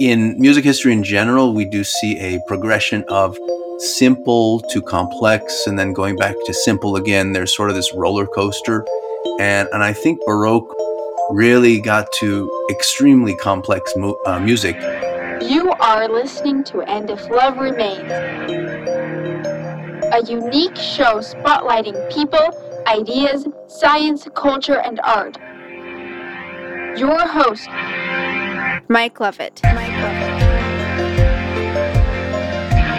in music history in general, we do see a progression of simple to complex and then going back to simple again. There's sort of this roller coaster. And, and I think Baroque really got to extremely complex mu- uh, music. You are listening to And If Love Remains, a unique show spotlighting people, ideas, science, culture, and art. Your host, Mike Lovett. Mike Lovett.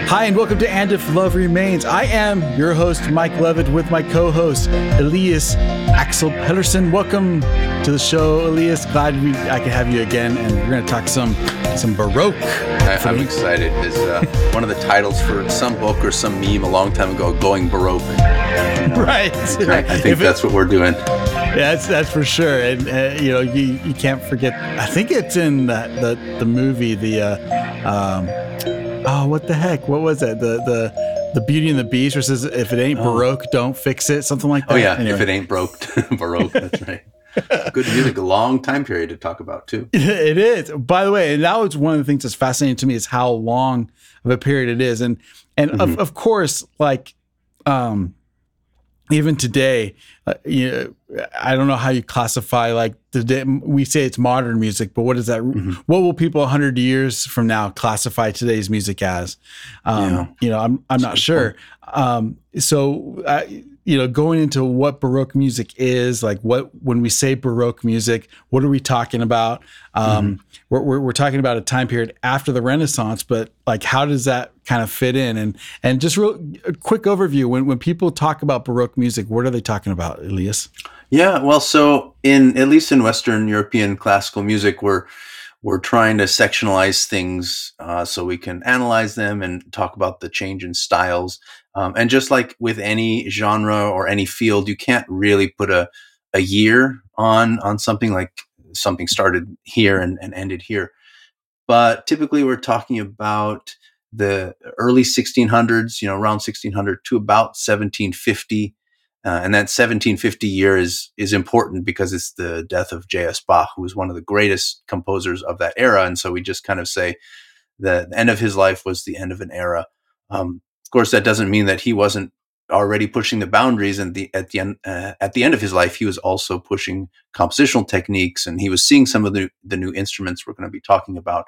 Hi, and welcome to And If Love Remains. I am your host, Mike Levitt, with my co host, Elias Axel Pedersen. Welcome to the show, Elias. Glad we, I can have you again, and we're going to talk some some Baroque. I, am excited. It's uh, one of the titles for some book or some meme a long time ago, Going Baroque. You know? Right. I, I think if that's it, what we're doing. Yeah, that's that's for sure. And uh, you know, you, you can't forget. I think it's in the the, the movie. The uh, um, oh, what the heck? What was it? The the the Beauty and the Beast, which says if it ain't oh. baroque, don't fix it. Something like that. Oh yeah, anyway. if it ain't broke, baroque. That's right. Good music, a long time period to talk about too. It is. By the way, and that was one of the things that's fascinating to me is how long of a period it is, and and mm-hmm. of, of course, like um even today, uh, you know, I don't know how you classify like the we say it's modern music, but what is that? Mm-hmm. What will people hundred years from now classify today's music as? Um, yeah. You know, I'm I'm not sure. Um, so uh, you know, going into what Baroque music is, like what when we say Baroque music, what are we talking about? Um, mm-hmm. we're, we're, we're talking about a time period after the Renaissance, but like how does that kind of fit in? And and just real a quick overview when when people talk about Baroque music, what are they talking about, Elias? Yeah, well, so in at least in Western European classical music, we're we're trying to sectionalize things uh, so we can analyze them and talk about the change in styles. Um, and just like with any genre or any field, you can't really put a, a year on on something like something started here and, and ended here. But typically, we're talking about the early 1600s, you know, around 1600 to about 1750. Uh, and that 1750 year is is important because it's the death of J.S. Bach, who was one of the greatest composers of that era. And so we just kind of say the, the end of his life was the end of an era. Um, of course, that doesn't mean that he wasn't already pushing the boundaries. And the at the end uh, at the end of his life, he was also pushing compositional techniques, and he was seeing some of the the new instruments we're going to be talking about.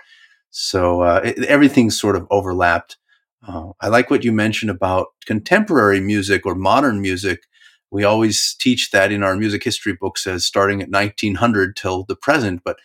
So uh, it, everything sort of overlapped. Uh, I like what you mentioned about contemporary music or modern music we always teach that in our music history books as starting at 1900 till the present but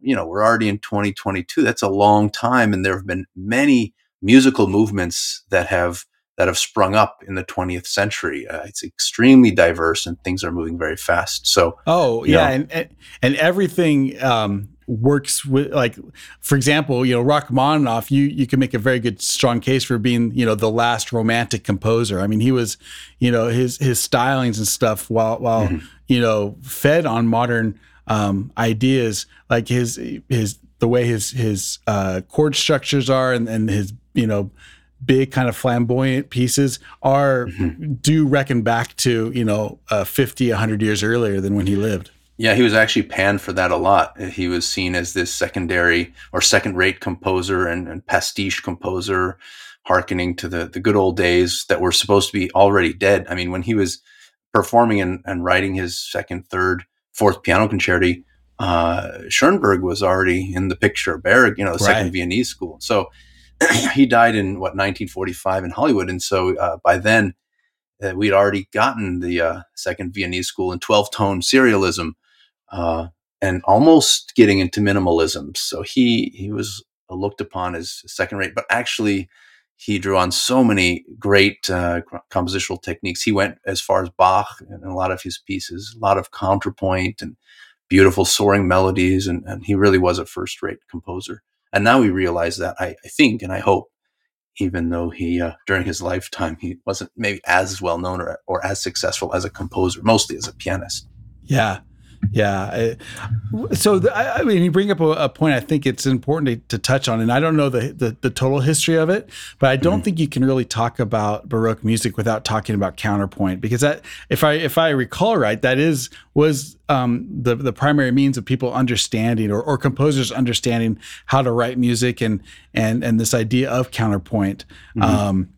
you know we're already in 2022 that's a long time and there have been many musical movements that have that have sprung up in the 20th century. Uh, it's extremely diverse and things are moving very fast. So oh yeah and, and everything um works with like for example you know rachmaninoff you you can make a very good strong case for being you know the last romantic composer i mean he was you know his his stylings and stuff while while mm-hmm. you know fed on modern um ideas like his his the way his his uh chord structures are and and his you know big kind of flamboyant pieces are mm-hmm. do reckon back to you know uh 50 100 years earlier than when he lived yeah, he was actually panned for that a lot. He was seen as this secondary or second rate composer and, and pastiche composer, hearkening to the, the good old days that were supposed to be already dead. I mean, when he was performing and, and writing his second, third, fourth piano concerti, uh, Schoenberg was already in the picture, Berg, you know, the right. second Viennese school. So he died in what, 1945 in Hollywood. And so uh, by then, uh, we'd already gotten the uh, second Viennese school in 12 tone serialism uh, and almost getting into minimalism. So he he was looked upon as second rate, but actually he drew on so many great uh, compositional techniques. He went as far as Bach in a lot of his pieces, a lot of counterpoint and beautiful soaring melodies, and, and he really was a first rate composer. And now we realize that I, I think and I hope even though he uh, during his lifetime he wasn't maybe as well known or, or as successful as a composer mostly as a pianist yeah Yeah. So, the, I, mean, you bring up a, a, point I think it's important to, to, touch on, and I don't know the, the, the total history of it, but I don't mm-hmm. think you can really talk about Baroque music without talking about counterpoint because that, if I if I recall right, that is was um, the the primary means of people understanding or, or composers understanding how to write music and and and this idea of counterpoint. Mm-hmm. Um,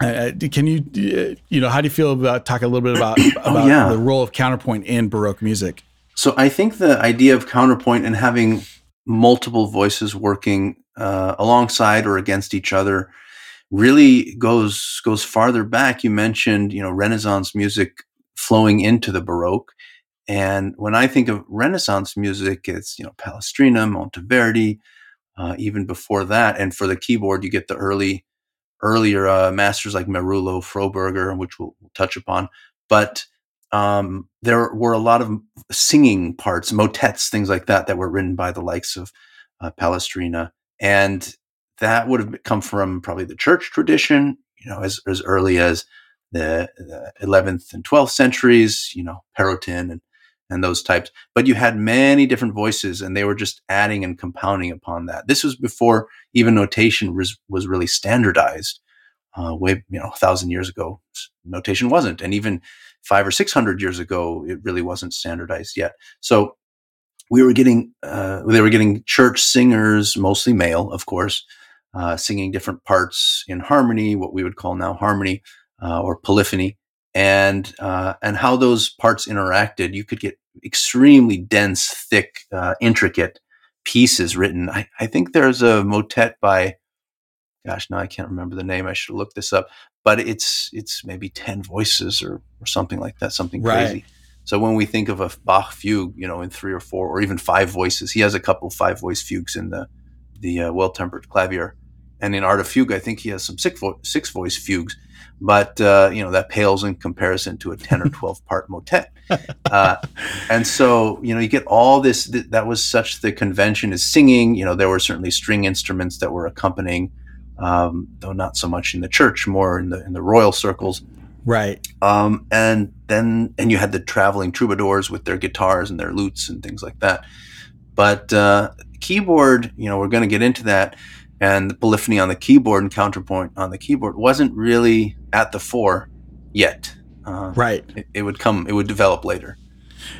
uh, can you, uh, you know, how do you feel about talk a little bit about, oh, about oh, yeah. the role of counterpoint in Baroque music? So I think the idea of counterpoint and having multiple voices working uh, alongside or against each other really goes goes farther back. You mentioned, you know, Renaissance music flowing into the Baroque, and when I think of Renaissance music, it's you know Palestrina, Monteverdi, uh, even before that, and for the keyboard, you get the early earlier uh, masters like Merulo, Froberger, which we'll, we'll touch upon. But um, there were a lot of singing parts, motets, things like that, that were written by the likes of uh, Palestrina, and that would have come from probably the church tradition, you know, as as early as the, the 11th and 12th centuries, you know, Perotin and and those types. But you had many different voices, and they were just adding and compounding upon that. This was before even notation was was really standardized. Uh, way you know, a thousand years ago, notation wasn't, and even five or six hundred years ago, it really wasn't standardized yet. So we were getting uh, they were getting church singers, mostly male, of course, uh, singing different parts in harmony, what we would call now harmony uh, or polyphony, and uh, and how those parts interacted. You could get extremely dense, thick, uh, intricate pieces written. I, I, think there's a motet by, gosh, now I can't remember the name. I should look this up. But it's it's maybe ten voices or or something like that, something right. crazy. So when we think of a Bach fugue, you know, in three or four or even five voices, he has a couple five voice fugues in the the uh, well tempered clavier, and in Art of Fugue, I think he has some six vo- six voice fugues but uh, you know that pales in comparison to a 10 or 12 part motet. Uh, and so you know you get all this th- that was such the convention is singing you know there were certainly string instruments that were accompanying um, though not so much in the church more in the in the royal circles. Right. Um, and then and you had the traveling troubadours with their guitars and their lutes and things like that. But uh, keyboard you know we're going to get into that and the polyphony on the keyboard and counterpoint on the keyboard wasn't really at the fore yet. Uh, right. It, it, would come. It would develop later.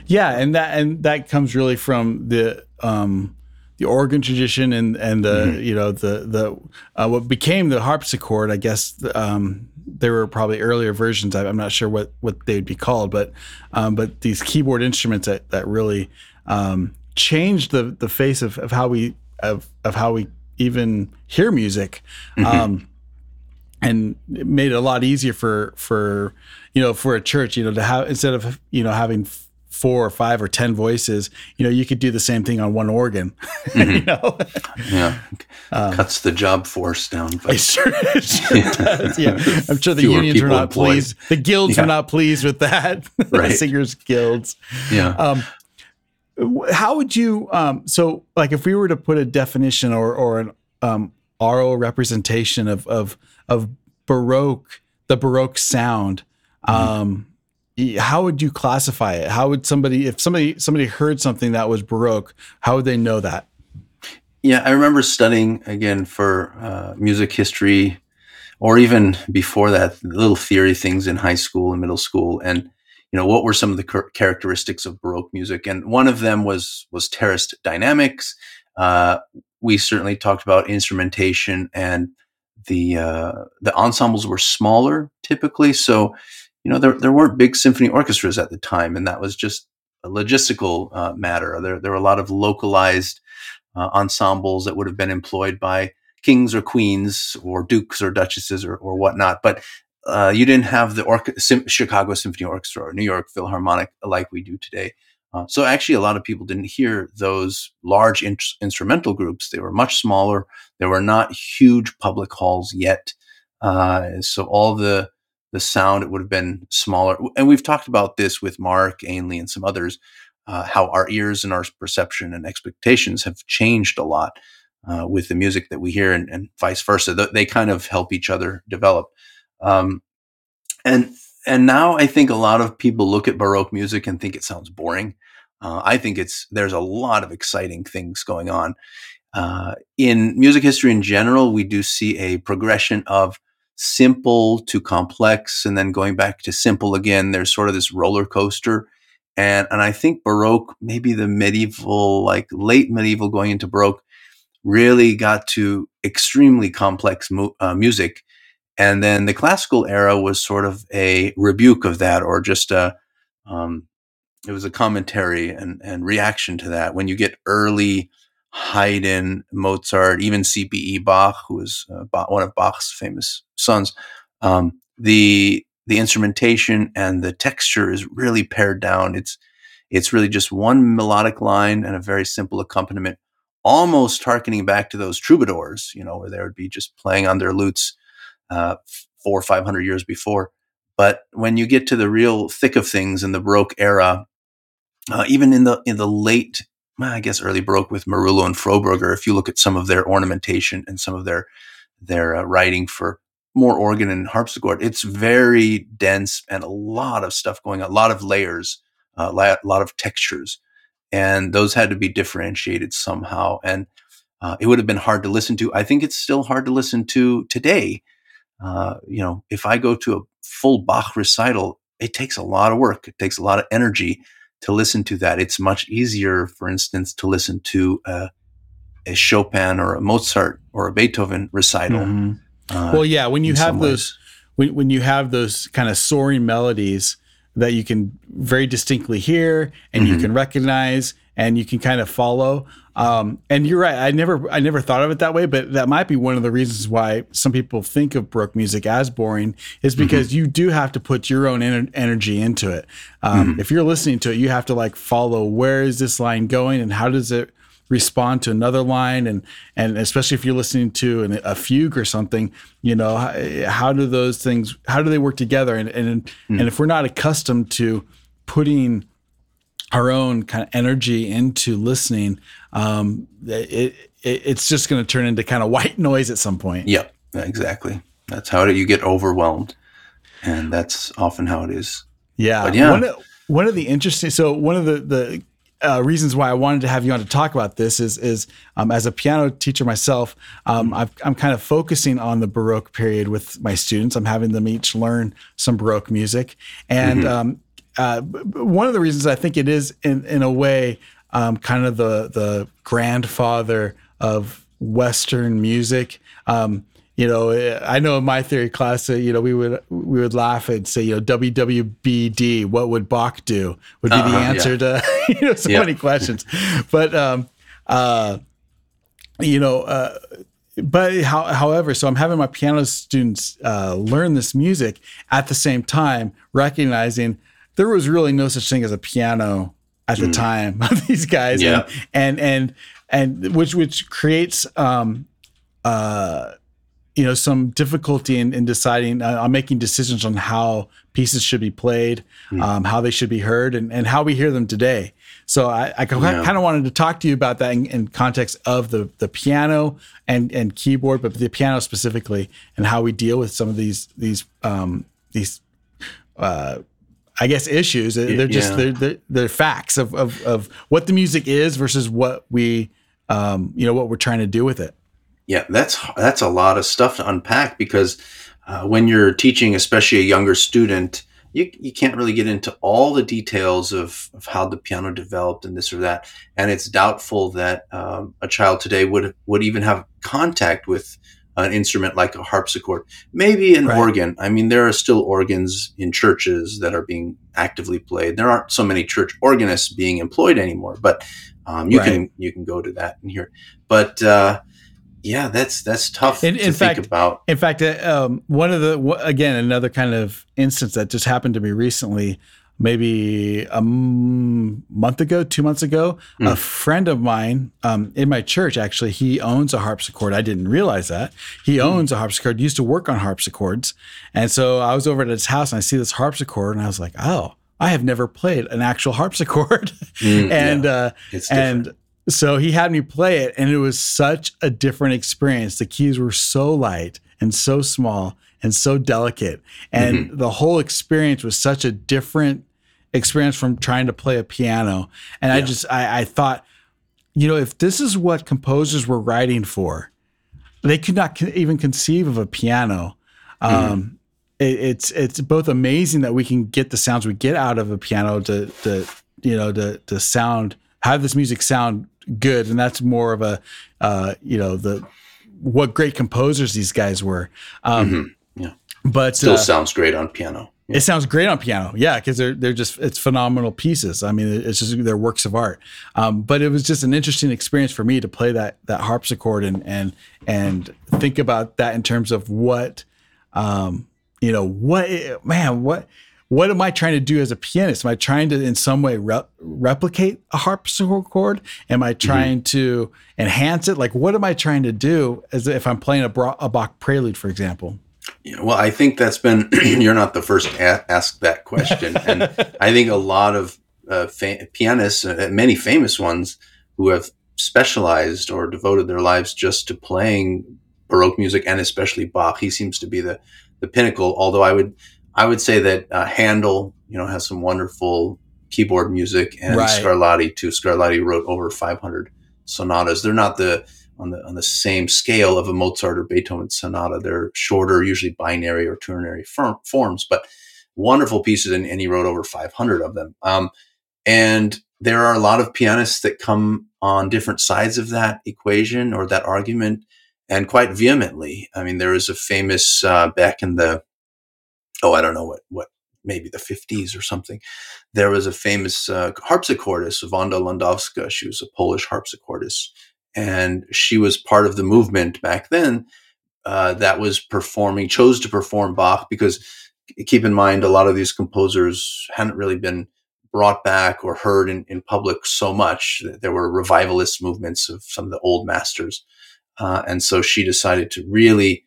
Yeah, and that and that comes really from the um, the organ tradition and and the mm-hmm. you know the the uh, what became the harpsichord. I guess um, there were probably earlier versions. I'm not sure what what they'd be called, but um, but these keyboard instruments that that really um, changed the the face of, of how we of of how we even hear music. Mm-hmm. Um, and it made it a lot easier for for you know for a church you know to have instead of you know having four or five or ten voices you know you could do the same thing on one organ mm-hmm. you know yeah um, cuts the job force down but sure, it sure yeah. does. yeah i'm sure the Fewer unions were not employed. pleased the guilds yeah. were not pleased with that right. singers guilds yeah um, how would you um, so like if we were to put a definition or or an um, oral representation of of of baroque the baroque sound mm-hmm. um, how would you classify it how would somebody if somebody somebody heard something that was baroque how would they know that yeah i remember studying again for uh, music history or even before that little theory things in high school and middle school and you know what were some of the characteristics of baroque music? And one of them was was terraced dynamics. Uh, we certainly talked about instrumentation and the uh, the ensembles were smaller typically. So you know there, there weren't big symphony orchestras at the time and that was just a logistical uh, matter. There, there were a lot of localized uh, ensembles that would have been employed by kings or queens or dukes or duchesses or, or whatnot. But uh, you didn't have the Sim- Chicago Symphony Orchestra or New York Philharmonic like we do today. Uh, so actually, a lot of people didn't hear those large in- instrumental groups. They were much smaller. There were not huge public halls yet. Uh, so all the the sound it would have been smaller. And we've talked about this with Mark Ainley and some others. Uh, how our ears and our perception and expectations have changed a lot uh, with the music that we hear, and, and vice versa. They kind of help each other develop. Um, and and now I think a lot of people look at Baroque music and think it sounds boring. Uh, I think it's there's a lot of exciting things going on. Uh, in music history in general, we do see a progression of simple to complex and then going back to simple again. There's sort of this roller coaster. And, and I think Baroque, maybe the medieval, like late medieval going into Baroque, really got to extremely complex mu- uh, music. And then the classical era was sort of a rebuke of that or just a, um, it was a commentary and, and reaction to that. When you get early Haydn, Mozart, even CPE Bach, who was uh, one of Bach's famous sons, um, the the instrumentation and the texture is really pared down. It's it's really just one melodic line and a very simple accompaniment, almost harkening back to those troubadours, you know, where they would be just playing on their lutes uh, four or five hundred years before. But when you get to the real thick of things in the Baroque era, uh, even in the in the late I guess early Baroque with Merulo and Froberger. If you look at some of their ornamentation and some of their their uh, writing for more organ and harpsichord, it's very dense and a lot of stuff going on, a lot of layers, uh, a lot of textures, and those had to be differentiated somehow. And uh, it would have been hard to listen to. I think it's still hard to listen to today. Uh, you know, if I go to a full Bach recital, it takes a lot of work. It takes a lot of energy to listen to that. It's much easier, for instance, to listen to a, a Chopin or a Mozart or a Beethoven recital. Mm-hmm. Uh, well, yeah, when you have those, when, when you have those kind of soaring melodies that you can very distinctly hear and mm-hmm. you can recognize and you can kind of follow. Um, and you're right. I never, I never thought of it that way, but that might be one of the reasons why some people think of Baroque music as boring is mm-hmm. because mm-hmm. you do have to put your own en- energy into it. Um, mm-hmm. If you're listening to it, you have to like follow where is this line going and how does it respond to another line and and especially if you're listening to an, a fugue or something you know how, how, do those things how do they work together and and mm. and if we're not accustomed to putting our own kind of energy into listening, um, it, it, it's just going to turn into kind of white noise at some point. Yep, exactly. That's how you get overwhelmed, and that's often how it is. Yeah, but yeah. One of, one of the interesting, so one of the the uh, reasons why I wanted to have you on to talk about this is is um, as a piano teacher myself, um, i am kind of focusing on the Baroque period with my students. I'm having them each learn some Baroque music, and mm-hmm. um, uh, one of the reasons I think it is in in a way um, kind of the the grandfather of Western music. Um, you know, I know in my theory class, uh, you know, we would we would laugh and say, you know, WWBD, what would Bach do? Would be uh-huh, the answer yeah. to you know so yeah. many questions. But um, uh, you know, uh, but how, however, so I'm having my piano students uh, learn this music at the same time, recognizing there was really no such thing as a piano at the mm. time of these guys. Yeah. And, and, and, and which, which creates, um, uh, you know, some difficulty in, in deciding uh, on making decisions on how pieces should be played, mm. um, how they should be heard, and, and how we hear them today. So I, I yeah. kind of wanted to talk to you about that in, in, context of the the piano and and keyboard, but the piano specifically, and how we deal with some of these these um, these uh, I guess issues. They're just yeah. they're, they're, they're facts of, of of what the music is versus what we um, you know what we're trying to do with it. Yeah, that's that's a lot of stuff to unpack because uh, when you're teaching, especially a younger student, you, you can't really get into all the details of, of how the piano developed and this or that. And it's doubtful that um, a child today would would even have contact with an instrument like a harpsichord, maybe an right. organ. I mean, there are still organs in churches that are being actively played. There aren't so many church organists being employed anymore, but um, you right. can you can go to that and hear. But uh, yeah, that's that's tough in, in fact, about. In fact, uh, um, one of the again another kind of instance that just happened to me recently maybe a month ago, two months ago, mm. a friend of mine um, in my church, actually, he owns a harpsichord. I didn't realize that. He mm. owns a harpsichord, used to work on harpsichords. And so I was over at his house and I see this harpsichord and I was like, oh, I have never played an actual harpsichord. Mm, and, yeah. uh, and, so he had me play it, and it was such a different experience. The keys were so light and so small and so delicate, and mm-hmm. the whole experience was such a different experience from trying to play a piano, and I just I, I thought, you know, if this is what composers were writing for, they could not con- even conceive of a piano. Um, it, it's it's both amazing that we can get the sounds we get out of a piano to to you know to to sound have this music sound good, and that's more of a uh, you know the what great composers these guys were. Um, Yeah. But Still uh, sounds great on piano. It sounds great on piano, yeah, because they're they're just it's phenomenal pieces. I mean, it's just they're works of art. Um, but it was just an interesting experience for me to play that that harpsichord and and and think about that in terms of what, um, you know, what man, what what am I trying to do as a pianist? Am I trying to in some way re- replicate a harpsichord? Am I trying to enhance it? Like, what am I trying to do as if I'm playing a, Bra- a Bach prelude, for example? Yeah, well, I think that's been, you're not the first to a- ask that question. And I think a lot of uh, fa- pianists, uh, many famous ones, who have specialized or devoted their lives just to playing Baroque music and especially Bach, he seems to be the, the pinnacle. Although I would, I would say that uh, Handel, you know, has some wonderful keyboard music and Right. Scarlatti too. Scarlatti wrote over 500 sonatas. They're not the, on the on the same scale of a Mozart or Beethoven sonata. They're shorter, usually binary or ternary form, forms, but wonderful pieces, and, and he wrote over 500 of them. Um, and there are a lot of pianists that come on different sides of that equation or that argument, and quite vehemently. I mean, there is a famous uh, back in the oh, I don't know what what maybe the 50s or something. There was a famous uh, harpsichordist, Wanda Landowska. She was a Polish harpsichordist and she was part of the movement back then uh, that was performing chose to perform bach because keep in mind a lot of these composers hadn't really been brought back or heard in, in public so much. There were revivalist movements of some of the old masters uh, and so she decided to really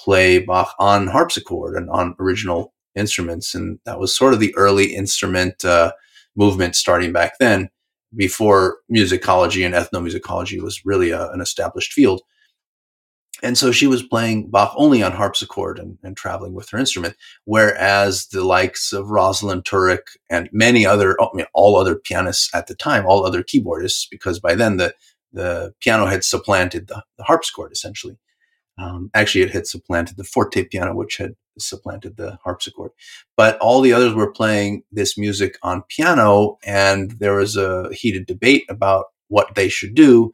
play bach on harpsichord and on original instruments and that was sort of the early instrument uh, movement starting back then before musicology and ethnomusicology was really a, an established field. And so she was playing Bach only on harpsichord and, and traveling with her instrument, whereas the likes of Rosalyn Tureck and many other, I mean, all other pianists at the time, all other keyboardists, because by then the, the piano had supplanted the, the harpsichord essentially. Um, actually, it had supplanted the forte piano, which had supplanted the harpsichord. But all the others were playing this music on piano, and there was a heated debate about what they should do.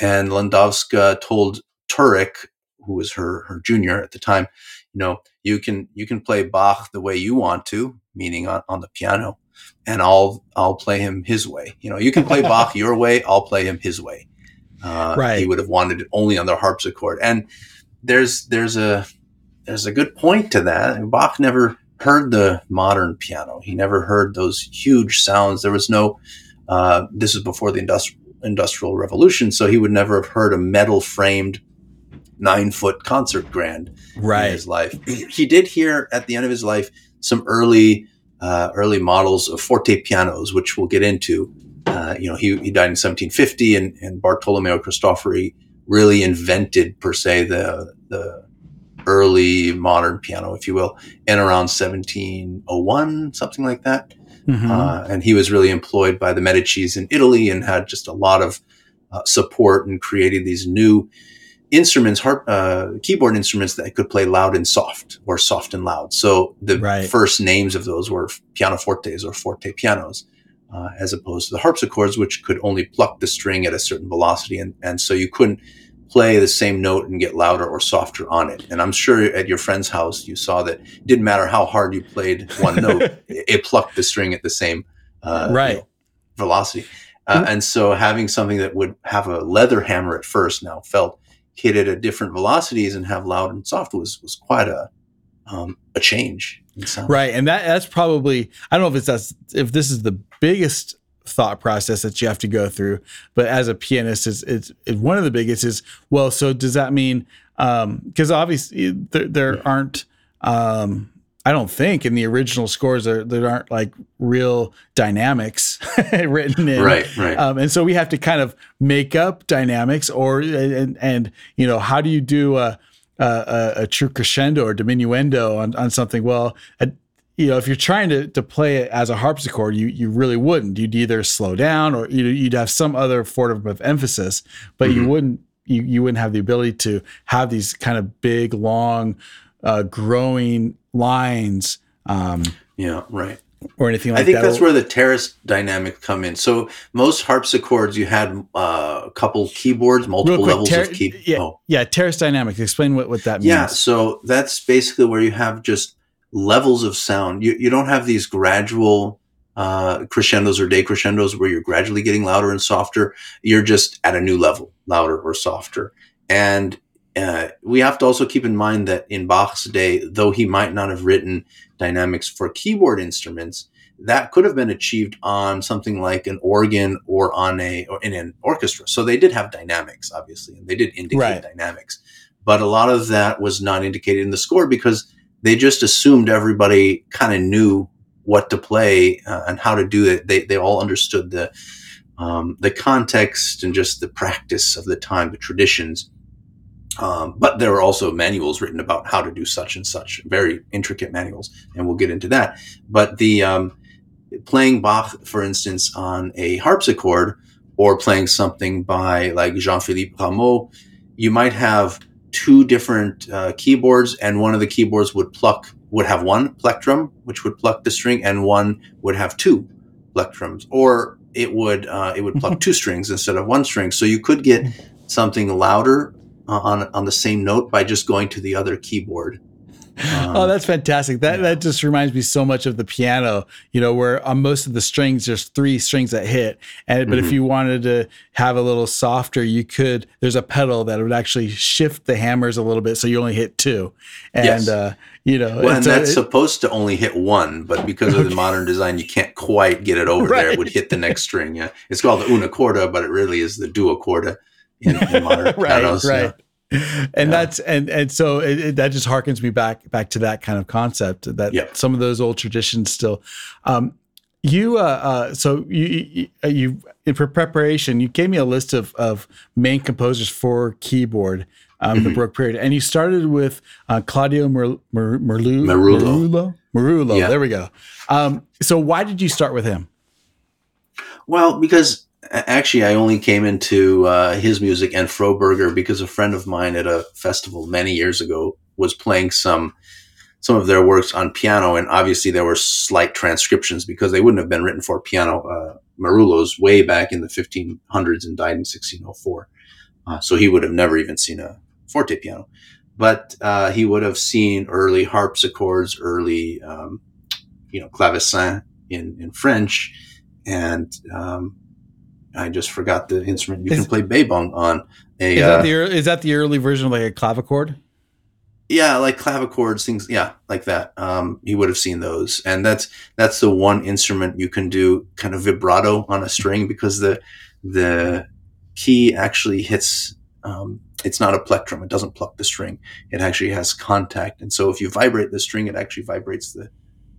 And Landowska told Tureck, who was her her junior at the time, you know, you can you can play Bach the way you want to, meaning on, on the piano, and I'll I'll play him his way. You know, you can play Bach your way, I'll play him his way. Uh, Right. He would have wanted it only on the harpsichord, and there's there's a there's a good point to that. Bach never heard the modern piano. He never heard those huge sounds. There was no. Uh, this is before the industrial industrial revolution, so he would never have heard a metal framed nine foot concert grand in his life. He did hear at the end of his life some early uh, early models of forte pianos, which we'll get into. Uh, you know, he, he died in 1750, and, and Bartolomeo Cristofori really invented per se the the early modern piano, if you will, in around 1701, something like that. Mhm. Uh, and he was really employed by the Medicis in Italy and had just a lot of uh, support in creating these new instruments, harp, uh, keyboard instruments that could play loud and soft or soft and loud. So the Right. first names of those were pianofortes or forte pianos, uh, as opposed to the harpsichords, which could only pluck the string at a certain velocity. And, and so you couldn't play the same note and get louder or softer on it. And I'm sure at your friend's house, you saw that it didn't matter how hard you played one note, it, plucked the string at the same uh, you know, velocity. Uh, and so having something that would have a leather hammer at first now felt hit it at different velocities and have loud and soft was was quite a um, a change. Right, and that that's probably I don't know if it's that's if this is the biggest thought process that you have to go through, but as a pianist, it's it's, it's one of the biggest is well. So does that mean because obviously there there aren't um, I don't think in the original scores there there aren't like real dynamics written in Right, right. um, and so we have to kind of make up dynamics or and and you know how do you do a a, a, a true crescendo or diminuendo on, on something well a, you know, if you're trying to, to play it as a harpsichord, you you really wouldn't. You'd either slow down or you'd, you'd have some other form of emphasis, but mm-hmm. you wouldn't you, you wouldn't have the ability to have these kind of big, long, uh, growing lines. Um, yeah, right. Or anything like that. I think that. that's where the terrace dynamic come in. So most harpsichords, you had uh, a couple keyboards, multiple quick, levels ter- of key. Yeah, oh. yeah, terrace dynamics. Explain what, what that means. Yeah, so that's basically where you have just levels of sound. You you don't have these gradual uh, crescendos or decrescendos where you're gradually getting louder and softer. You're just at a new level, louder or softer. And uh, we have to also keep in mind that in Bach's day, though he might not have written dynamics for keyboard instruments, that could have been achieved on something like an organ or on a or in an orchestra. So they did have dynamics, obviously, and they did indicate right. dynamics. But a lot of that was not indicated in the score because they just assumed everybody kind of knew what to play uh, and how to do it. They they all understood the um, the context and just the practice of the time, the traditions. Um, but there were also manuals written about how to do such and such, very intricate manuals, and we'll get into that. But the um, playing Bach, for instance, on a harpsichord, or playing something by like Jean-Philippe Rameau, you might have two different uh, keyboards, and one of the keyboards would pluck would have one plectrum, which would pluck the string, and one would have two plectrums, or it would uh, it would pluck two strings instead of one string. So you could get something louder uh, on on the same note by just going to the other keyboard oh, that's fantastic. That yeah. that just reminds me so much of the piano, you know, where on most of the strings there's three strings that hit. And but mm-hmm. if you wanted to have a little softer, you could there's a pedal that would actually shift the hammers a little bit so you only hit two. And yes. uh, you know, well, and that's it, supposed to only hit one, but because of the modern design, you can't quite get it over right. there. It would hit the next string. Yeah, it's called the una corda, but it really is the dua corda in, in modern right, pianos. Right. Yeah and yeah. that's and and so it, it, that just harkens me back back to that kind of concept that yep. some of those old traditions still um, you uh, uh, so you, you, you in preparation you gave me a list of of main composers for keyboard um, mm-hmm. the Baroque period and you started with uh, Claudio Mer, Mer, Merlu, Merulo Merulo yeah. there we go um, so why did you start with him well because actually, I only came into uh, his music and Froberger because a friend of mine at a festival many years ago was playing some some of their works on piano, and obviously there were slight transcriptions because they wouldn't have been written for piano. Uh, Merulo's way back in the 1500s and died in 1604, uh, so he would have never even seen a forte piano, but uh, he would have seen early harpsichords, early um, you know clavecin in in French, and um, I just forgot the instrument you is, can play Bebung on. A, is that uh, the is that the early version of like a clavichord? Yeah, like clavichords, things. Yeah, like that. Um, you would have seen those, and that's that's the one instrument you can do kind of vibrato on a string because the the key actually hits. Um, it's not a plectrum; it doesn't pluck the string. It actually has contact, and so if you vibrate the string, it actually vibrates the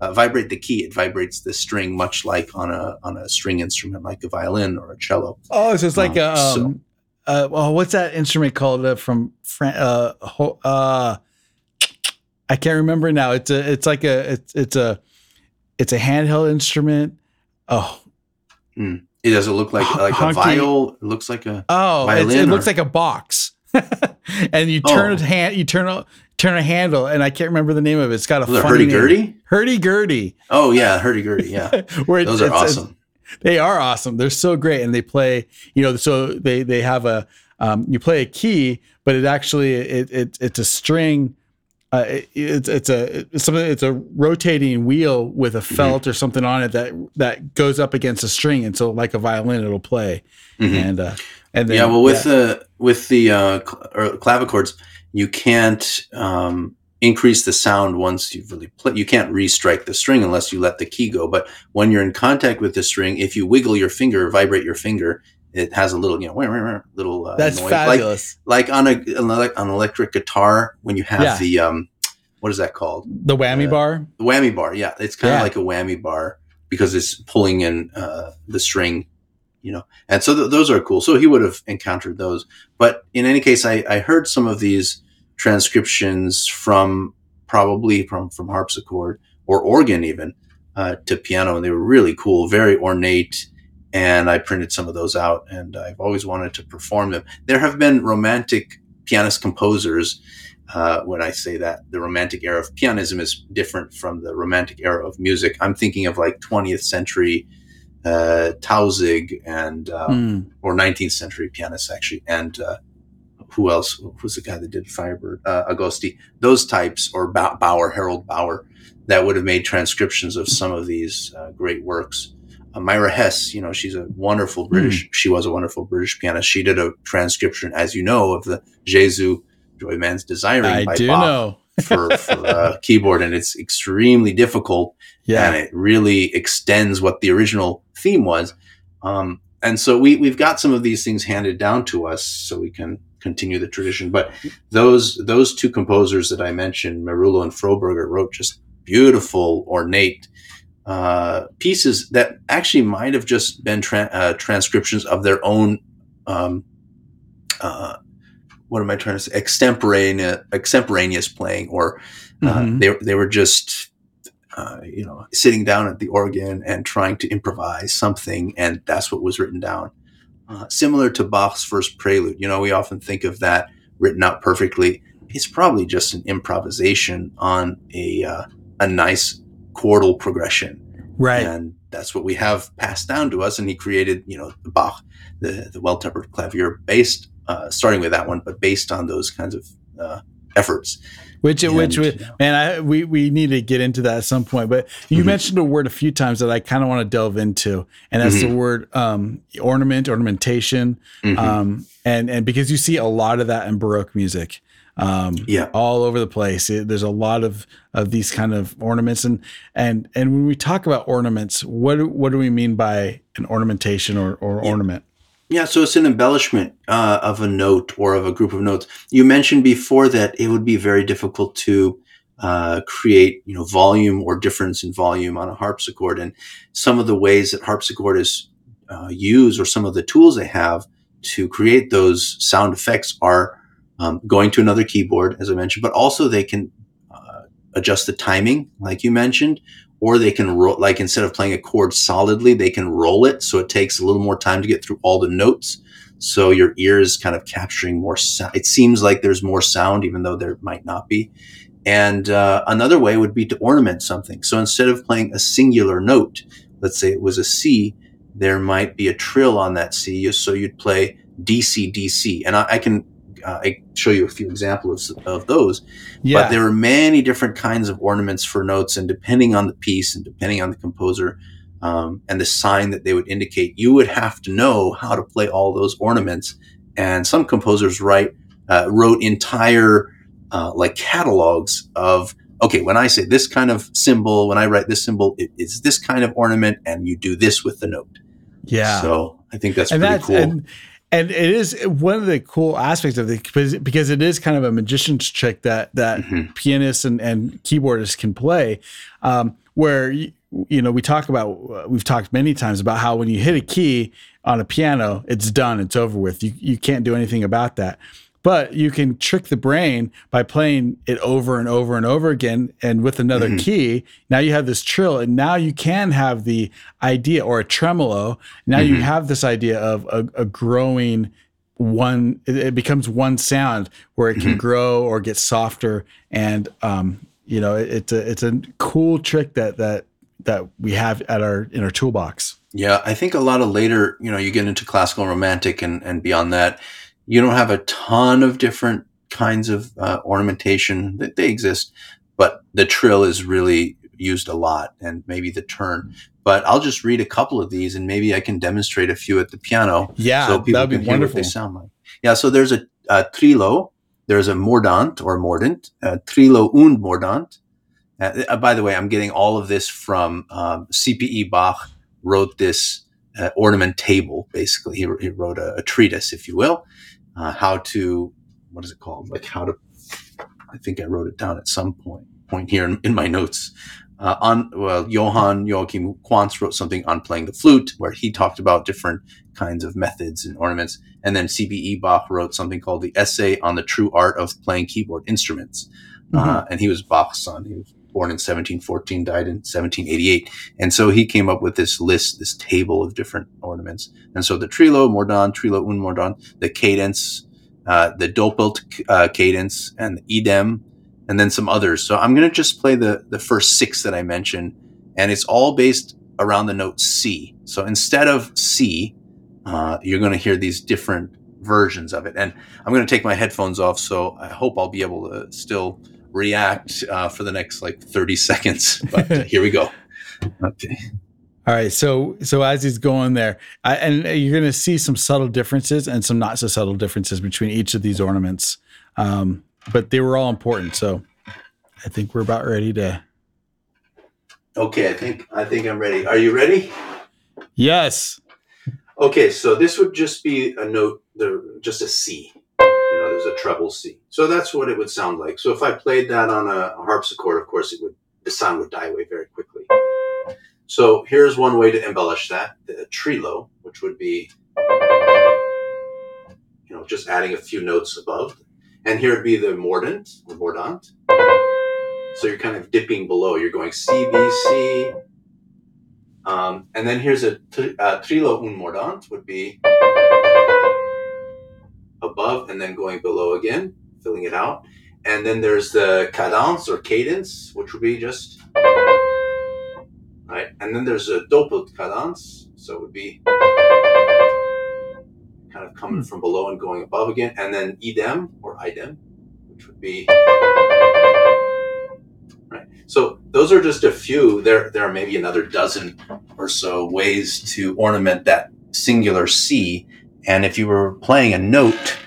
uh, vibrate the key, it vibrates the string, much like on a on a string instrument like a violin or a cello. Oh, so it's like um, a um, so, uh, well, what's that instrument called uh, from Fran- uh, ho- uh, I can't remember now. It's a it's like a it's it's a it's a handheld instrument. Oh, mm. it doesn't look like like Honky. a viol. It looks like a oh, it looks like a box. and you turn oh. a hand, you turn a turn a handle, and I can't remember the name of it. It's got a Was hurdy gurdy. Hurdy gurdy. Oh yeah, hurdy gurdy. Yeah, Where those are awesome. They are awesome. They're so great, and they play. You know, so they they have a um, you play a key, but it actually it, it it's a string. Uh, it, it's it's a it's something it's a rotating wheel with a mm-hmm. felt mm-hmm. or something on it that that goes up against a string, and so like a violin, it'll play. Mm-hmm. And uh, and then, yeah, well, with yeah. the with the uh, cl- clavichords, you can't um, increase the sound once you've really played. You can't restrike the string unless you let the key go. But when you're in contact with the string, if you wiggle your finger, vibrate your finger, it has a little, you know, little. Uh, That's noise. fabulous. Like, like on a an electric guitar when you have yeah. the um, what is that called? The whammy uh, bar. The whammy bar. Yeah, it's kind of yeah. like a whammy bar because it's pulling in uh, the string you know and so th- those are cool so he would have encountered those but in any case I, I heard some of these transcriptions from probably from from harpsichord or organ even uh, to piano, and they were really cool, very ornate. And I printed some of those out, and I've always wanted to perform them. There have been romantic pianist composers. Uh, when I say that, the romantic era of pianism is different from the romantic era of music. I'm thinking of like 20th century uh, Tausig and mm. or 19th century pianists actually, and uh, who else? was the guy that did Firebird? Uh, Agosti. Those types, or Bauer, Harold Bauer, that would have made transcriptions of some of these uh, great works. Uh, Myra Hess, you know, she's a wonderful British. Mm. She was a wonderful British pianist. She did a transcription, as you know, of the Jesu Joy Man's Desiring I by do Bach know. for, for uh, keyboard, and it's extremely difficult. Yeah. and it really extends what the original theme was. Um, and so we we've got some of these things handed down to us, so we can continue the tradition. But those those two composers that I mentioned, Merulo and Froberger, wrote just beautiful, ornate uh, pieces that actually might have just been tra- uh, transcriptions of their own. Um, uh, what am I trying to say? Extemporaneous, extemporaneous playing, or uh, mm-hmm. they they were just uh, you know sitting down at the organ and trying to improvise something, and that's what was written down. Uh, similar to Bach's first prelude, you know, we often think of that written out perfectly. It's probably just an improvisation on a a nice chordal progression. Right. And that's what we have passed down to us. And he created, you know, the Bach, the, the well tempered clavier based, uh, starting with that one, but based on those kinds of uh, efforts. Which, and, which, man, I, we, we need to get into that at some point. But you mm-hmm. mentioned a word a few times that I kind of want to delve into, and that's mm-hmm. the word um, ornament, ornamentation, mm-hmm. um, and and because you see a lot of that in Baroque music um, yeah, all over the place. It, there's a lot of of these kind of ornaments, and and and when we talk about ornaments, what do, what do we mean by an ornamentation or, or yeah. ornament? Yeah, so it's an embellishment uh, of a note or of a group of notes. You mentioned before that it would be very difficult to uh, create, you know, volume or difference in volume on a harpsichord, and some of the ways that harpsichord is uh, used or some of the tools they have to create those sound effects are um, going to another keyboard, as I mentioned, but also they can uh, adjust the timing, like you mentioned, or they can roll, like instead of playing a chord solidly, they can roll it. So it takes a little more time to get through all the notes. So your ear is kind of capturing more sound. It seems like there's more sound, even though there might not be. And uh, another way would be to ornament something. So instead of playing a singular note, let's say it was a C, there might be a trill on that C. So you'd play DC, DC. And I, I can uh, I show you a few examples of those. Yeah. But there are many different kinds of ornaments for notes, and depending on the piece and depending on the composer um, and the sign that they would indicate, you would have to know how to play all those ornaments. And some composers write uh, wrote entire uh, like catalogs of okay, when I say this kind of symbol, when I write this symbol, it's this kind of ornament, and you do this with the note. Yeah. So I think that's and pretty that's, cool. And, and it is one of the cool aspects of it because, it is kind of a magician's trick that that mm-hmm. pianists and, and keyboardists can play um, where you, you know we talk about we've talked many times about how when you hit a key on a piano it's done it's over with you you can't do anything about that but you can trick the brain by playing it over and over and over again and with another mm-hmm. key now you have this trill and now you can have the idea or a tremolo now mm-hmm. you have this idea of a, a growing one it, becomes one sound where it can mm-hmm. grow or get softer and um, you know it, it's a it's a cool trick that that that we have at our in our toolbox yeah i think a lot of later you know you get into classical romantic and and beyond that you don't have a ton of different kinds of uh, ornamentation that they exist, but the trill is really used a lot and maybe the turn. But I'll just read a couple of these and maybe I can demonstrate a few at the piano. Yeah, so people that'd be can wonderful. they sound like. Yeah, so there's a, a trilo, there's a mordent or mordent, a trilo und mordent. Uh, uh, by the way, I'm getting all of this from um, CPE Bach wrote this uh, ornament table. Basically, he, he wrote a, a, treatise, if you will, uh, how to what is it called? Like how to. I think I wrote it down at some point point here in, in my notes. Uh, on well, Johann Joachim Quantz wrote something on playing the flute, where he talked about different kinds of methods and ornaments. And then C.P.E. Bach wrote something called the Essay on the True Art of Playing Keyboard Instruments. Uh, mm-hmm. Uh, and he was Bach's son. He was born in 1714, died in 1788. And so he came up with this list, this table of different ornaments. And so the trilo, mordent, trilo un mordent, the cadence, uh, the doppelt uh, cadence, and the idem, and then some others. So I'm going to just play the, the first six that I mentioned, and it's all based around the note C. So instead of C, uh, you're going to hear these different versions of it. And I'm going to take my headphones off, so I hope I'll be able to still react uh, for the next like 30 seconds. But uh, here we go. Okay. All right, so so as he's going there, I, and you're going to see some subtle differences and some not so subtle differences between each of these ornaments, um, but they were all important. So I think we're about ready to. Okay, I think I think I'm ready. Are you ready? Yes. Okay, so this would just be a note, the just a C. There's a treble C. So that's what it would sound like. So if I played that on a harpsichord, of course, it would the sound would die away very quickly. So here's one way to embellish that: the trillo, which would be, you know, just adding a few notes above, and here would be the mordant or mordant. So you're kind of dipping below. You're going C B C. Um, and then here's a, uh, trillo un mordant would be above and then going below again, filling it out. And then there's the cadence or cadence, which would be just right. And then there's a doppelt cadence, so it would be kind of coming hmm. from below and going above again. And then idem or idem, which would be right. So those are just a few. There, there are maybe another dozen or so ways to ornament that singular C. And if you were playing a note,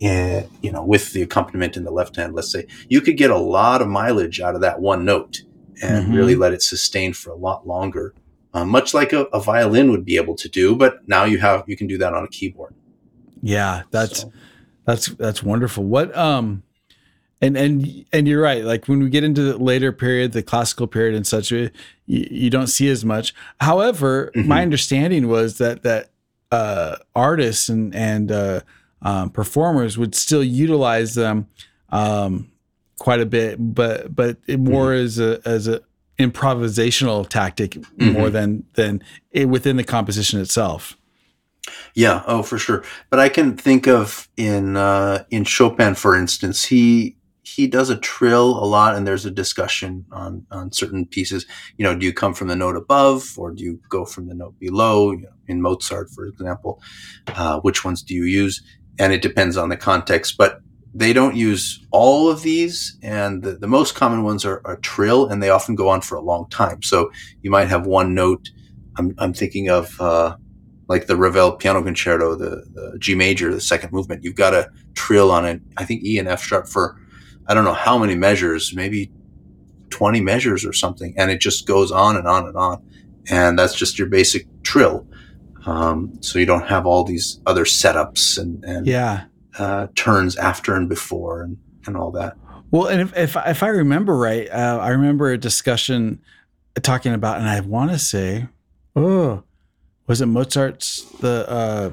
eh, you know, with the accompaniment in the left hand, let's say, you could get a lot of mileage out of that one note and Mhm. really let it sustain for a lot longer, uh, much like a, a violin would be able to do. But now you have you can do that on a keyboard. Yeah, that's So, that's that's wonderful. What um and and and you're right. Like when we get into the later period, the classical period and such, you, you don't see as much. However, my Mhm. understanding was that that uh, artists and and uh, um, performers would still utilize them um, quite a bit, but but it more as a as a improvisational tactic more than than it, within the composition itself. Yeah, oh for sure. But I can think of in uh, in Chopin, for instance, he he does a trill a lot, and there's a discussion on on certain pieces. You know, do you come from the note above, or do you go from the note below? You know, in Mozart, for example, uh, which ones do you use? And it depends on the context, but they don't use all of these, and the, the most common ones are, are trill, and they often go on for a long time. So you might have one note. I'm, I'm thinking of uh, like the Ravel Piano Concerto, the, the G major, the second movement. You've got a trill on it. I think E and F sharp for I don't know how many measures, maybe 20 measures or something, and it just goes on and on and on. And that's just your basic trill. Um, so you don't have all these other setups and, and Yeah. uh, turns after and before and, and all that. Well, and if if, if I remember right, uh, I remember a discussion talking about, and I want to say, oh, was it Mozart's the uh,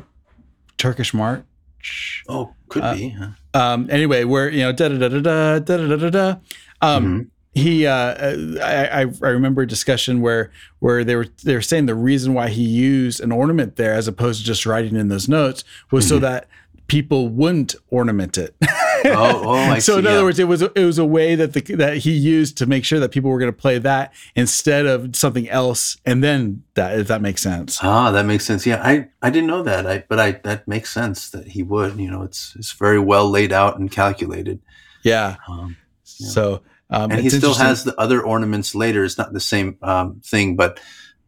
Turkish March? Oh, could Uh, be. Huh? Um, anyway, where you know da da da da da da da da da. Um, Mhm. he uh, I, I I remember a discussion where where they were they were saying the reason why he used an ornament there as opposed to just writing in those notes was so Mhm. that people wouldn't ornament it. Oh, oh, I so see, in other yeah. words, it was it was a way that the that he used to make sure that people were going to play that instead of something else, and then that if that makes sense. Ah, that makes sense. Yeah, I, I didn't know that. I but I that makes sense that he would. You know, it's it's very well laid out and calculated. Yeah. Um, Yeah. So um, and he still has the other ornaments later. It's not the same um, thing, but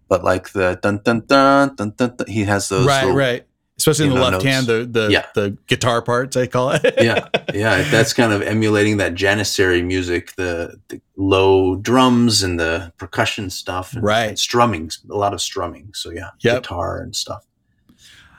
but like the dun dun dun dun dun. dun he has those. right, right. Especially in you the know, left hand, the the Yeah. the guitar parts I call it. Yeah, yeah. That's kind of emulating that Janissary music, the, the low drums and the percussion stuff, and, Right. and strumming, a lot of strumming. So yeah, Yep. guitar and stuff.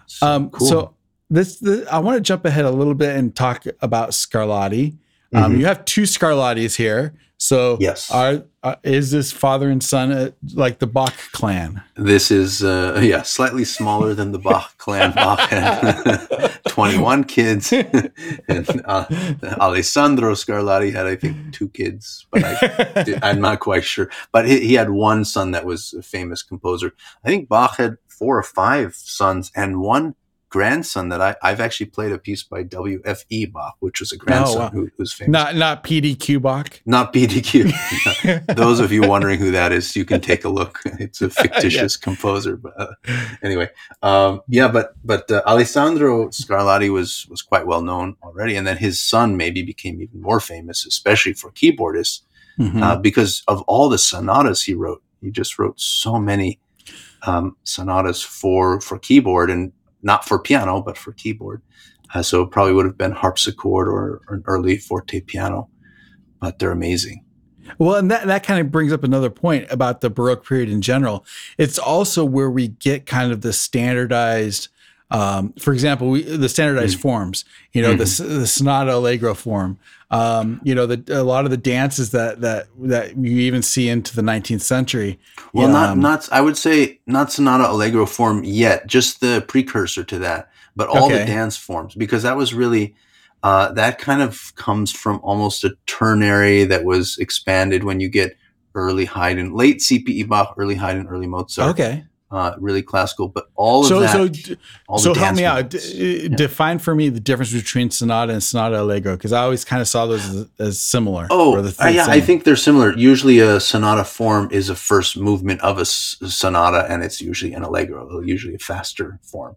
So, Um, cool. So this, the, I want to jump ahead a little bit and talk about Scarlatti. Um, Mhm. You have two Scarlattis here. So Yes. are, uh, is this father and son uh, like the Bach clan? This is uh, yeah, slightly smaller than the Bach clan. Bach had 21 kids, and uh, Alessandro Scarlatti had I think two kids, but I, I'm not quite sure. But he, he had one son that was a famous composer. I think Bach had four or five sons and one grandson that I, I've actually played a piece by W.F.E. Bach, which was a grandson wow. who who's famous. not not PDQ Bach. Not PDQ. Those of you wondering who that is, you can take a look. It's a fictitious composer, but uh, anyway, um, yeah. But but uh, Alessandro Scarlatti was was quite well known already, and then his son maybe became even more famous, especially for keyboardists, Mhm. uh, because of all the sonatas he wrote. He just wrote so many um, sonatas for for keyboard and not for piano, but for keyboard. Uh, so it probably would have been harpsichord or, or an early forte piano, but they're amazing. Well, and that, that kind of brings up another point about the Baroque period in general. It's also where we get kind of the standardized, um, for example, we, the standardized forms, you know, the, s- the sonata allegro form, um, you know, the, a lot of the dances that, that, that you even see into the 19th century. Well, not um, not I would say not sonata allegro form yet, just the precursor to that, but all the dance forms because that was really uh, that kind of comes from almost a ternary that was expanded when you get early Haydn, late CPE Bach, early Haydn, early Mozart, Okay. Uh, really classical, but all of So, that, so, all so help me out. D- Define for me the difference between sonata and sonata allegro, because I always kind of saw those as, as similar. Oh, or the uh, yeah, I think they're similar. Usually, a sonata form is a first movement of a s- sonata, and it's usually an allegro, usually a faster form.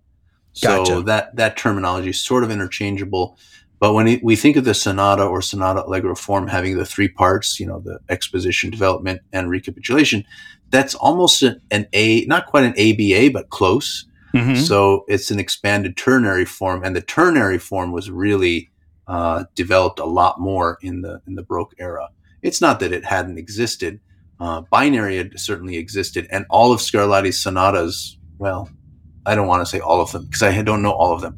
So Gotcha. that that terminology is sort of interchangeable. But when we think of the sonata or sonata allegro form having the three parts, you know, the exposition, development, and recapitulation, that's almost an, an A, not quite an ABA, but close. Mhm. So it's an expanded ternary form, and the ternary form was really uh, developed a lot more in the in the Baroque era. It's not that it hadn't existed; uh, binary had certainly existed, and all of Scarlatti's sonatas. Well, I don't want to say all of them because I don't know all of them,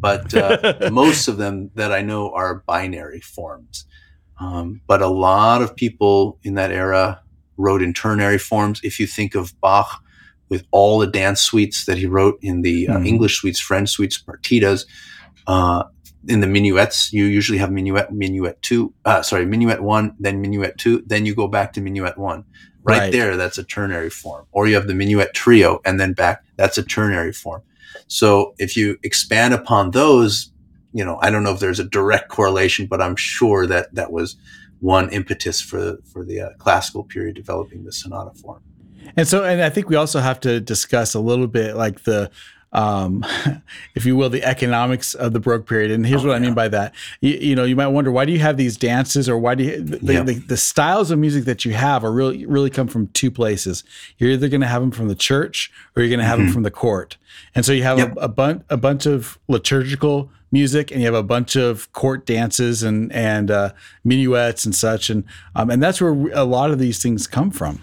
but uh, most of them that I know are binary forms. Um, but a lot of people in that era wrote in ternary forms. If you think of Bach with all the dance suites that he wrote in the uh, Mhm. English suites, French suites, partitas, uh, in the minuets, you usually have minuet, minuet two, uh, sorry, minuet one, then minuet two, then you go back to minuet one. Right, Right. there, that's a ternary form. Or you have the minuet trio and then back, that's a ternary form. So if you expand upon those, you know, I don't know if there's a direct correlation, but I'm sure that that was one impetus for for the uh, classical period developing the sonata form. And so, and I think we also have to discuss a little bit like the, um, if you will, the economics of the Baroque period. And here's Oh, what I mean by that. You, you know, you might wonder why do you have these dances, or why do you the, Yeah. the, the styles of music that you have are really really come from two places. You're either going to have them from the church, or you're going to have them Mhm. from the court. And so you have Yep. a, a bunch a bunch of liturgical music, and you have a bunch of court dances and and uh, minuets and such, and um, and that's where a lot of these things come from.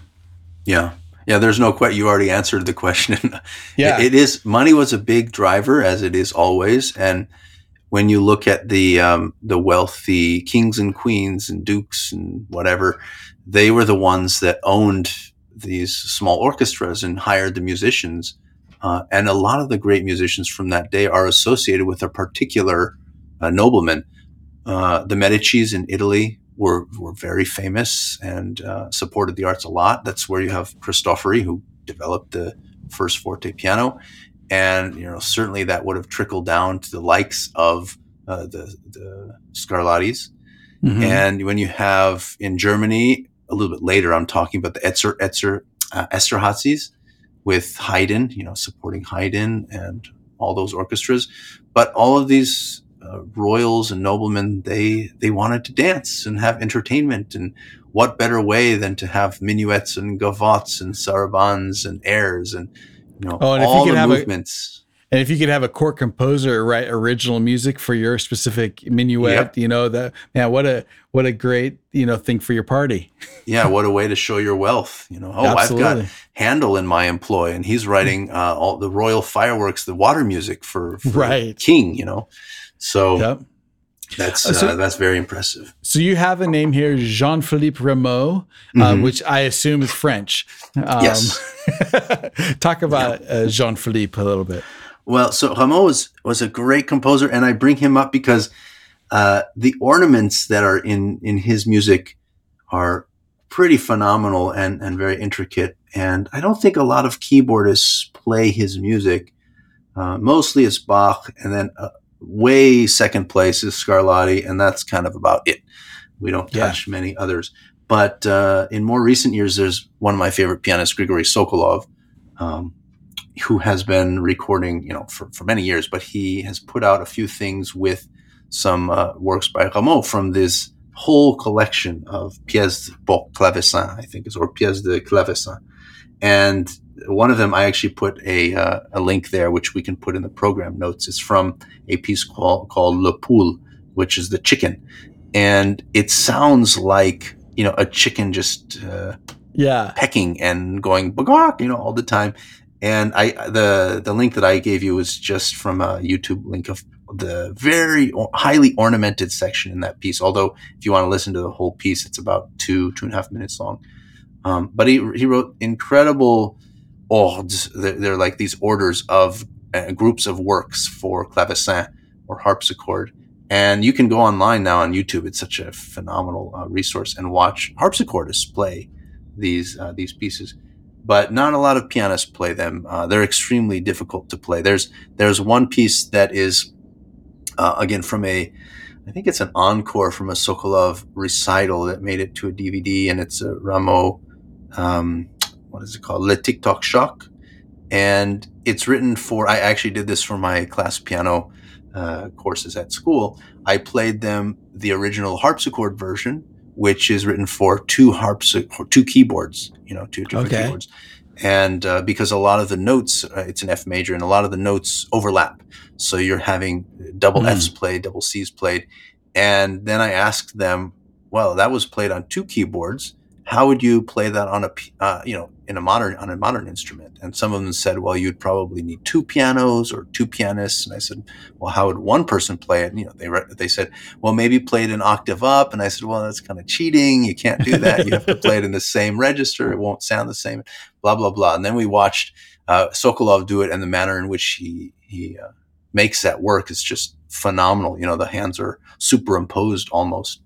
Yeah. Yeah, there's no question. You already answered the question. Yeah. It- it is money was a big driver, as it is always. And when you look at the um, the wealthy kings and queens and dukes and whatever, they were the ones that owned these small orchestras and hired the musicians. Uh, and a lot of the great musicians from that day are associated with a particular uh, nobleman. Uh, the Medicis in Italy were were very famous and uh, supported the arts a lot. That's where you have Cristofori, who developed the first forte piano, and you know certainly that would have trickled down to the likes of uh, the the Scarlattis. Mhm. And when you have in Germany a little bit later, I'm talking about the Etzer Etzer uh, Esterhazys with Haydn, you know, supporting Haydn and all those orchestras. But all of these uh, royals and noblemen, they they wanted to dance and have entertainment, and what better way than to have minuets and gavottes and sarabands and airs and you know Oh, and all the have a- movements. And if you could have a court composer write original music for your specific minuet, Yep. you know that man, what a what a great you know thing for your party. yeah, what a way to show your wealth. You know, oh, I've Absolutely. got Handel in my employ, and he's writing uh, all the royal fireworks, the water music for, for Right. King. You know, so Yep. That's Uh, so- uh, that's very impressive. So you have a name here, Jean Philippe Rameau, uh, Mhm. which I assume is French. Um, Yes. talk about uh, Jean Philippe a little bit. Well, so Rameau was was a great composer, and I bring him up because uh, the ornaments that are in in his music are pretty phenomenal and and very intricate. And I don't think a lot of keyboardists play his music. Uh, mostly it's Bach, and then uh, way second place is Scarlatti, and that's kind of about it. We don't Yeah. touch many others. But uh, in more recent years, there's one of my favorite pianists, Grigory Sokolov, um, who has been recording, you know, for, for many years. But he has put out a few things with some uh, works by Rameau from this whole collection of pièces pour clavecin, I think is, or pièces de clavecin. And one of them, I actually put a, uh, a link there, which we can put in the program notes. It's from a piece called, called Le Poule, which is the chicken. And it sounds like, you know, a chicken just uh, Yeah. pecking and going bagawk, you know, all the time. And I the the link that I gave you was just from a YouTube link of the very highly ornamented section in that piece. Although if you want to listen to the whole piece, it's about two two and a half minutes long. Um, but he he wrote incredible ordres. They're, they're like these orders of uh, groups of works for clavecin or harpsichord. And you can go online now on YouTube. It's such a phenomenal uh, resource and watch harpsichordists play these uh, these pieces. But not a lot of pianists play them. Uh, they're extremely difficult to play. There's there's one piece that is uh, again from a I think it's an encore from a Sokolov recital that made it to a DVD, and it's a Rameau. Um, what is it called? Le Tic Toc Choc, and it's written for. I actually did this for my class piano uh, courses at school. I played them the original harpsichord version, which is written for two harpsichord, two keyboards. You know, two different Okay. keyboards, and uh, because a lot of the notes, uh, it's an F major, and a lot of the notes overlap. So you're having double Mm. Fs played, double Cs played, and then I asked them, well, that was played on two keyboards. How would you play that on a, uh, you know, in a modern on a modern instrument? And some of them said, well, you'd probably need two pianos or two pianists. And I said, well, how would one person play it? And, you know, they re- they said, well, maybe play it an octave up. And I said, well, that's kind of cheating. You can't do that. You have to play it in the same register. It won't sound the same. Blah blah blah. And then we watched uh, Sokolov do it, and the manner in which he he uh, makes that work is just phenomenal. You know, the hands are superimposed almost,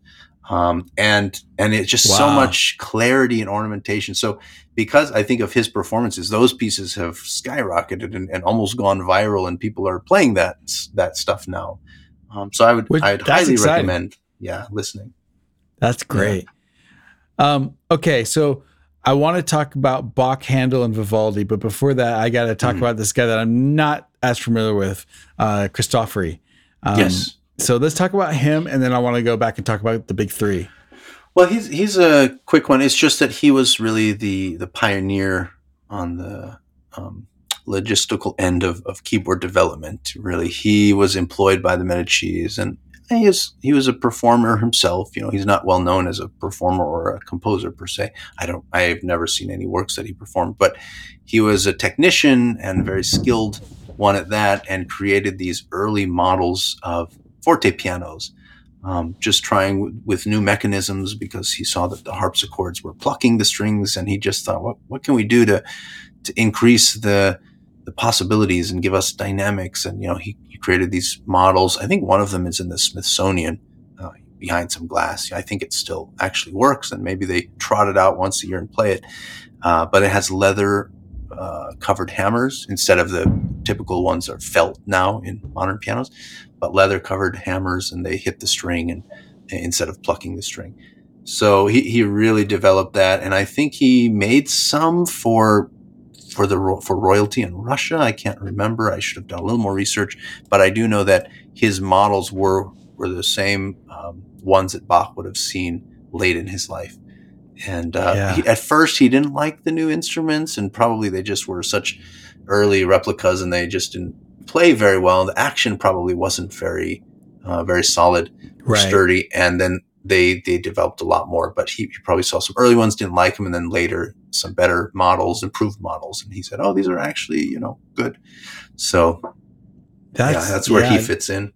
um, and and it's just so much clarity and ornamentation. So because I think of his performances, those pieces have skyrocketed and, and almost gone viral, and people are playing that that stuff now. Um, so I would Which- I'd highly exciting. recommend, yeah, listening. That's great. Um, okay, so I want to talk about Bach, Handel, and Vivaldi, but before that, I got to talk Mhm. about this guy that I'm not as familiar with, uh, Cristofori. Um, yes. So let's talk about him, and then I want to go back and talk about the big three. Well, he's he's a quick one. It's just that he was really the the pioneer on the um, logistical end of, of keyboard development. Really, he was employed by the Medicis, and he is he was a performer himself. You know, he's not well known as a performer or a composer per se. I don't. I've never seen any works that he performed, but he was a technician and very skilled one at that, and created these early models of forte pianos um, just trying w- with new mechanisms because he saw that the harpsichords were plucking the strings, and he just thought, what what can we do to to increase the the possibilities and give us dynamics? And you know, he, he created these models. I think one of them is in the Smithsonian uh, behind some glass. I think it still actually works, and maybe they trot it out once a year and play it. Uh, but it has leather uh, covered hammers instead of the typical ones that are felt now in modern pianos leather covered hammers and they hit the string and instead of plucking the string. So he, he really developed that. And I think he made some for, for the, for royalty in Russia. I can't remember. I should have done a little more research, but I do know that his models were, were the same um, ones that Bach would have seen late in his life. And uh, Yeah. he, at first, he didn't like the new instruments, and probably they just were such early replicas, and they just didn't play very well. The action probably wasn't very, uh, very solid or Right. sturdy. And then they they developed a lot more. But he, he probably saw some early ones didn't like him, and then later some better models, improved models, and he said, "Oh, these are actually you know good." So That's yeah, that's where he fits in.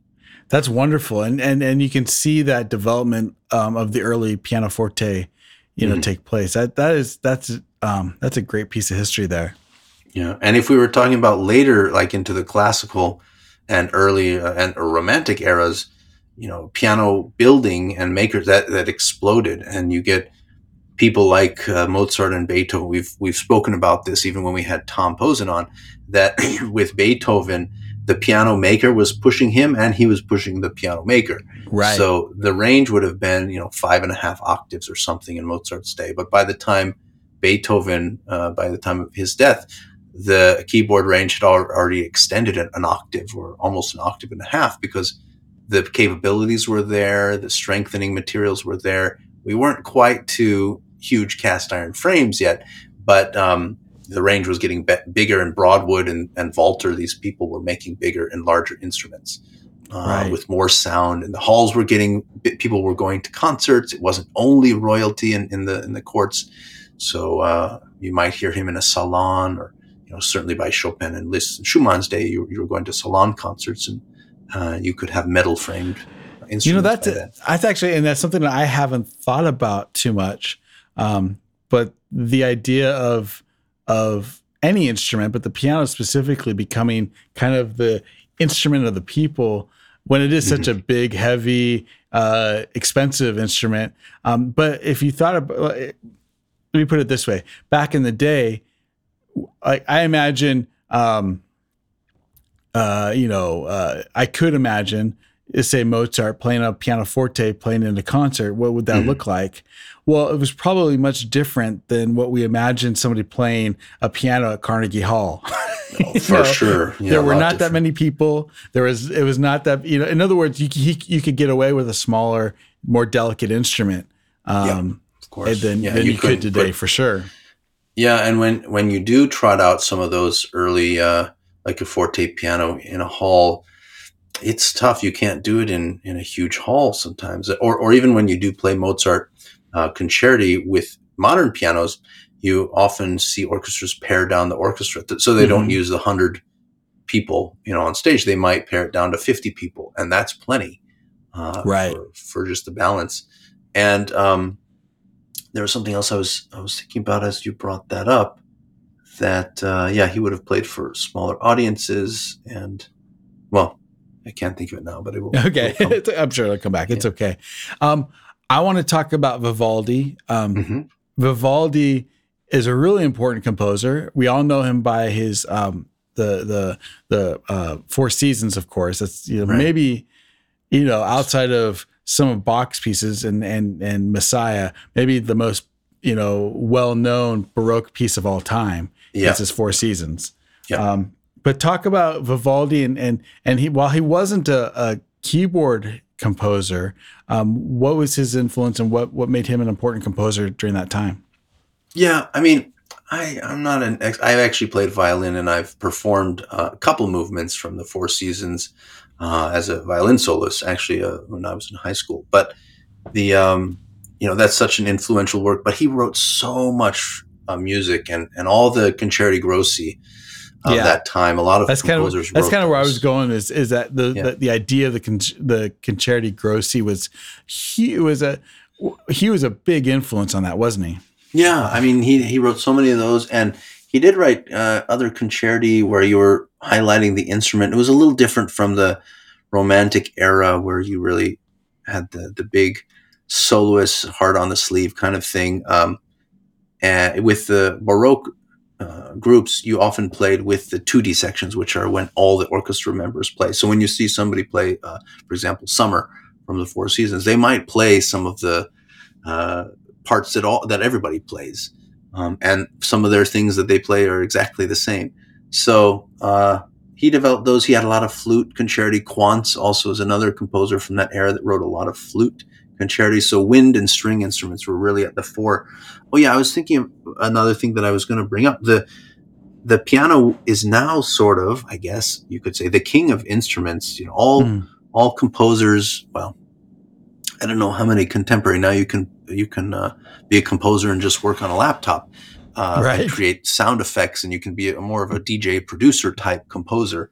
That's wonderful, and and and you can see that development um, of the early pianoforte, you know, Mm-hmm. take place. That that is that's um, that's a great piece of history there. Yeah, and if we were talking about later, like into the classical and early uh, and romantic eras, you know, piano building and makers that that exploded, and you get people like uh, Mozart and Beethoven. We've we've spoken about this even when we had Tom Posen on. That with Beethoven, the piano maker was pushing him, and he was pushing the piano maker. Right. So the range would have been, you know, five and a half octaves or something in Mozart's day. But by the time Beethoven, uh, by the time of his death, the keyboard range had already extended an, an octave or almost an octave and a half because the capabilities were there, the strengthening materials were there. We weren't quite to huge cast iron frames yet, but um, the range was getting be- bigger. And Broadwood and, and Walter, these people were making bigger and larger instruments uh, Right. with more sound. And the halls were getting people were going to concerts. It wasn't only royalty in, in the in the courts. So uh, you might hear him in a salon, or you know, certainly by Chopin and Liszt and Schumann's day, you, you were going to salon concerts, and uh, you could have metal framed instruments. you know that's that's actually and that's something that I haven't thought about too much. Um, but the idea of of any instrument, but the piano specifically becoming kind of the instrument of the people when it is such a big, heavy, uh, expensive instrument. Um, but if you thought about, let me put it this way: back in the day, I, I imagine, um, uh, you know, uh, I could imagine, uh, say Mozart playing a pianoforte, playing in a concert. What would that look like? Well, it was probably much different than what we imagine somebody playing a piano at Carnegie Hall. You for know, sure. Yeah, there were not that many people. There was it was not that you know. In other words, you you, you could get away with a smaller, more delicate instrument um, Of course, than, Yeah, than you, could today put- for sure. Yeah, and when when you do trot out some of those early, uh, like a forte piano in a hall, it's tough. You can't do it in in a huge hall sometimes, or or even when you do play Mozart uh, concerti with modern pianos, you often see orchestras pare down the orchestra, so they don't Mhm. use the hundred people, you know, on stage. They might pare it down to fifty people, and that's plenty, uh, Right. For, for just the balance. And um, there was something else I was I was thinking about as you brought that up. That uh, yeah, he would have played for smaller audiences, and well, I can't think of it now, but it will. Okay, it will. I'm sure it'll come back. It's okay. Um, I want to talk about Vivaldi. Um, Mhm. Vivaldi is a really important composer. We all know him by his um, the the the uh, Four Seasons, of course. That's you know Right. maybe you know outside of some of Bach's pieces and and and Messiah, maybe the most you know well known Baroque piece of all time. Yeah. is his Four Seasons. Yeah. Um, but talk about Vivaldi and and and he while he wasn't a, a keyboard composer, um, what was his influence and what what made him an important composer during that time? Yeah, I mean, I I'm not an ex- I've actually played violin and I've performed uh, a couple movements from the Four Seasons uh, as a violin soloist actually uh, when I was in high school. But the um, you know that's such an influential work. But he wrote so much uh, music and and all the concerti grossi of Yeah. that time. A lot of That's kind of that's kind of where I was going. Is is that the Yeah. the, the idea of the con- the concerti grossi was he was a he was a big influence on that, wasn't he? Yeah, I mean, he he wrote so many of those, and he did write uh, other concerti where you were highlighting the instrument. It was a little different from the Romantic era where you really had the the big soloist, hard on the sleeve kind of thing. Um, and with the Baroque uh, groups, you often played with the tutti sections, which are when all the orchestra members play. So when you see somebody play, uh, for example, Summer from the Four Seasons, they might play some of the uh, parts that all that everybody plays, um, and some of their things that they play are exactly the same. So uh, he developed those. He had a lot of flute concerti. Quantz also is another composer from that era that wrote a lot of flute concerti. So wind and string instruments were really at the fore. Oh yeah, I was thinking of another thing that I was going to bring up. The the piano is now sort of, I guess you could say, the king of instruments. You know, all Hmm. all composers. Well, I don't know how many contemporary now you can you can uh, be a composer and just work on a laptop, uh, Right. create sound effects, and you can be a, more of a DJ producer type composer.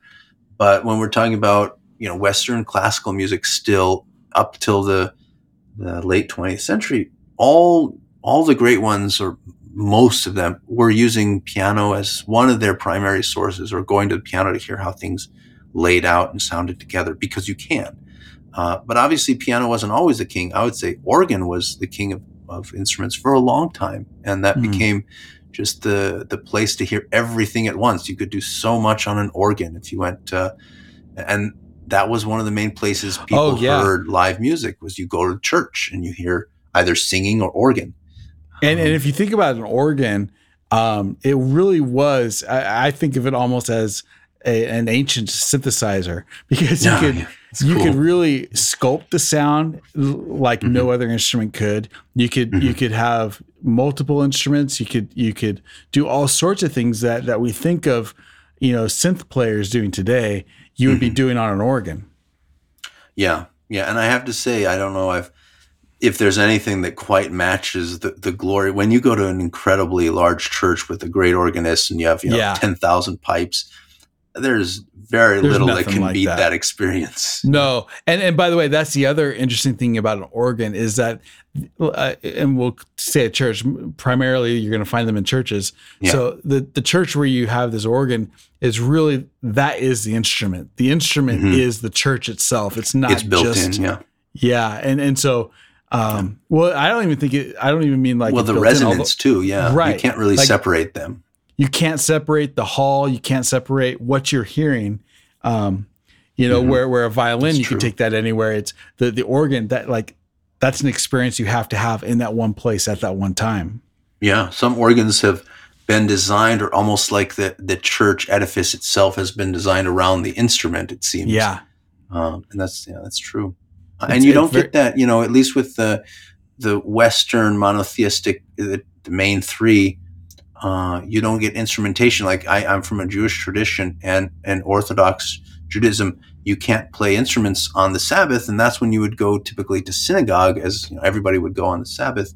But when we're talking about you know, Western classical music still up till the the late 20th century, all all the great ones or most of them were using piano as one of their primary sources or going to the piano to hear how things laid out and sounded together because you can. Uh, but obviously, piano wasn't always the king. I would say organ was the king of, of instruments for a long time, and that mm. became just the the place to hear everything at once. You could do so much on an organ if you went, uh, and that was one of the main places people oh, yeah. heard live music. Was you go to church and you hear either singing or organ. And um, and if you think about an organ, um, it really was. I, I think of it almost as a, an ancient synthesizer because you could yeah, you cool. could really sculpt the sound like mm-hmm. no other instrument could. You could mm-hmm. you could have multiple instruments. You could you could do all sorts of things that that we think of, you know, synth players doing today. You would mm-hmm. be doing on an organ. Yeah, yeah, and I have to say, I don't know if if there's anything that quite matches the, the glory when you go to an incredibly large church with a great organist and you have you know yeah. ten thousand pipes there's very there's little that can like beat that. that. experience. No, and and by the way, that's the other interesting thing about an organ is that, uh, and we'll say at church primarily you're going to find them in churches. Yeah. So the the church where you have this organ is really that is the instrument. The instrument mm-hmm. is the church itself. It's not it's built just, in. Yeah, yeah, and and so. Um, well, I don't even think it. I don't even mean like well the resonance too. Yeah, right. You can't really like, separate them you can't separate the hall you can't separate what you're hearing um, you know mm-hmm. where where a violin that's you true. can take that anywhere. It's the the organ that like that's an experience you have to have in that one place at that one time. Yeah some organs have been designed or almost like the the church edifice itself has been designed around the instrument it seems. Yeah. Um, and that's yeah that's true. It's, and you don't very, get that you know at least with the the western monotheistic the, the main three uh, you don't get instrumentation. Like I, I'm from a Jewish tradition and and Orthodox Judaism, you can't play instruments on the Sabbath, and that's when you would go typically to synagogue, as you know, everybody would go on the Sabbath,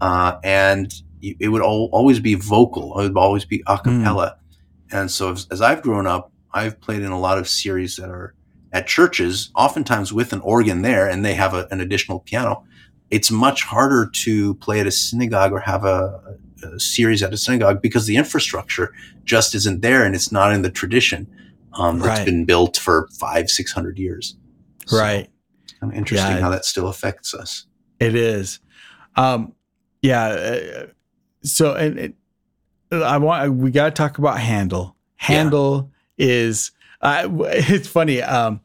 uh, and it would all, always be vocal. It would always be a cappella. Mm. And so, as, as I've grown up, I've played in a lot of series that are at churches, oftentimes with an organ there, and they have a, an additional piano. It's much harder to play at a synagogue or have a, series at a synagogue because the infrastructure just isn't there and it's not in the tradition um, that's right. been built for five, six hundred years. So, right. Kind of interesting yeah, how that still affects us. It is. Um, yeah. Uh, so, and it, I want, we got to talk about Handel. Handel yeah. is, uh, it's funny. Um,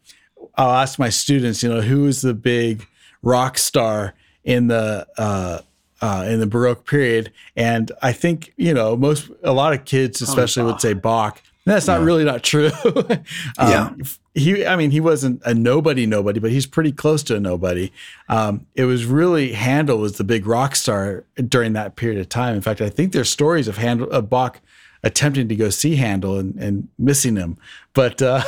I'll ask my students, you know, who is the big rock star in the, uh, uh, in the Baroque period. And I think, you know, most, a lot of kids, especially, would say Bach. That's not yeah. really not true. um, yeah. He, I mean, he wasn't a nobody, nobody, but he's pretty close to a nobody. Um, it was really Handel was the big rock star during that period of time. In fact, I think there's stories of Handel, of Bach attempting to go see Handel and, and missing him. But uh,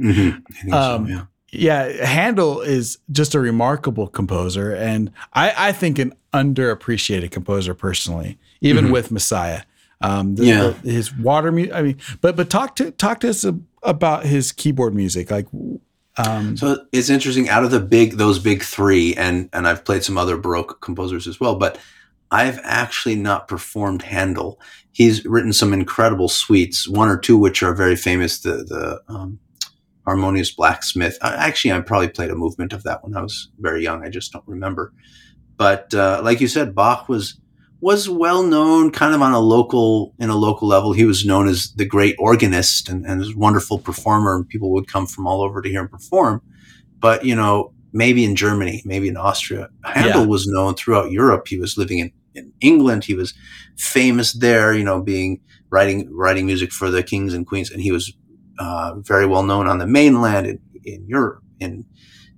mm-hmm. um, so, yeah yeah, Handel is just a remarkable composer, and I, I think an underappreciated composer personally, even mm-hmm. with Messiah. Um, the, yeah, the, his water music. I mean, but but talk to talk to us about his keyboard music. Like, um, so it's interesting. Out of the big those big three, and and I've played some other Baroque composers as well, but I've actually not performed Handel. He's written some incredible suites, one or two which are very famous. The the um, Harmonious Blacksmith. Actually, I probably played a movement of that when I was very young. I just don't remember. But uh, like you said, Bach was was well known, kind of on a local in a local level. He was known as the great organist and, and a wonderful performer, and people would come from all over to hear him perform. But you know, maybe in Germany, maybe in Austria, Handel yeah. was known throughout Europe. He was living in, in England. He was famous there. You know, being writing writing music for the kings and queens, and he was uh, very well known on the mainland in, in Europe, in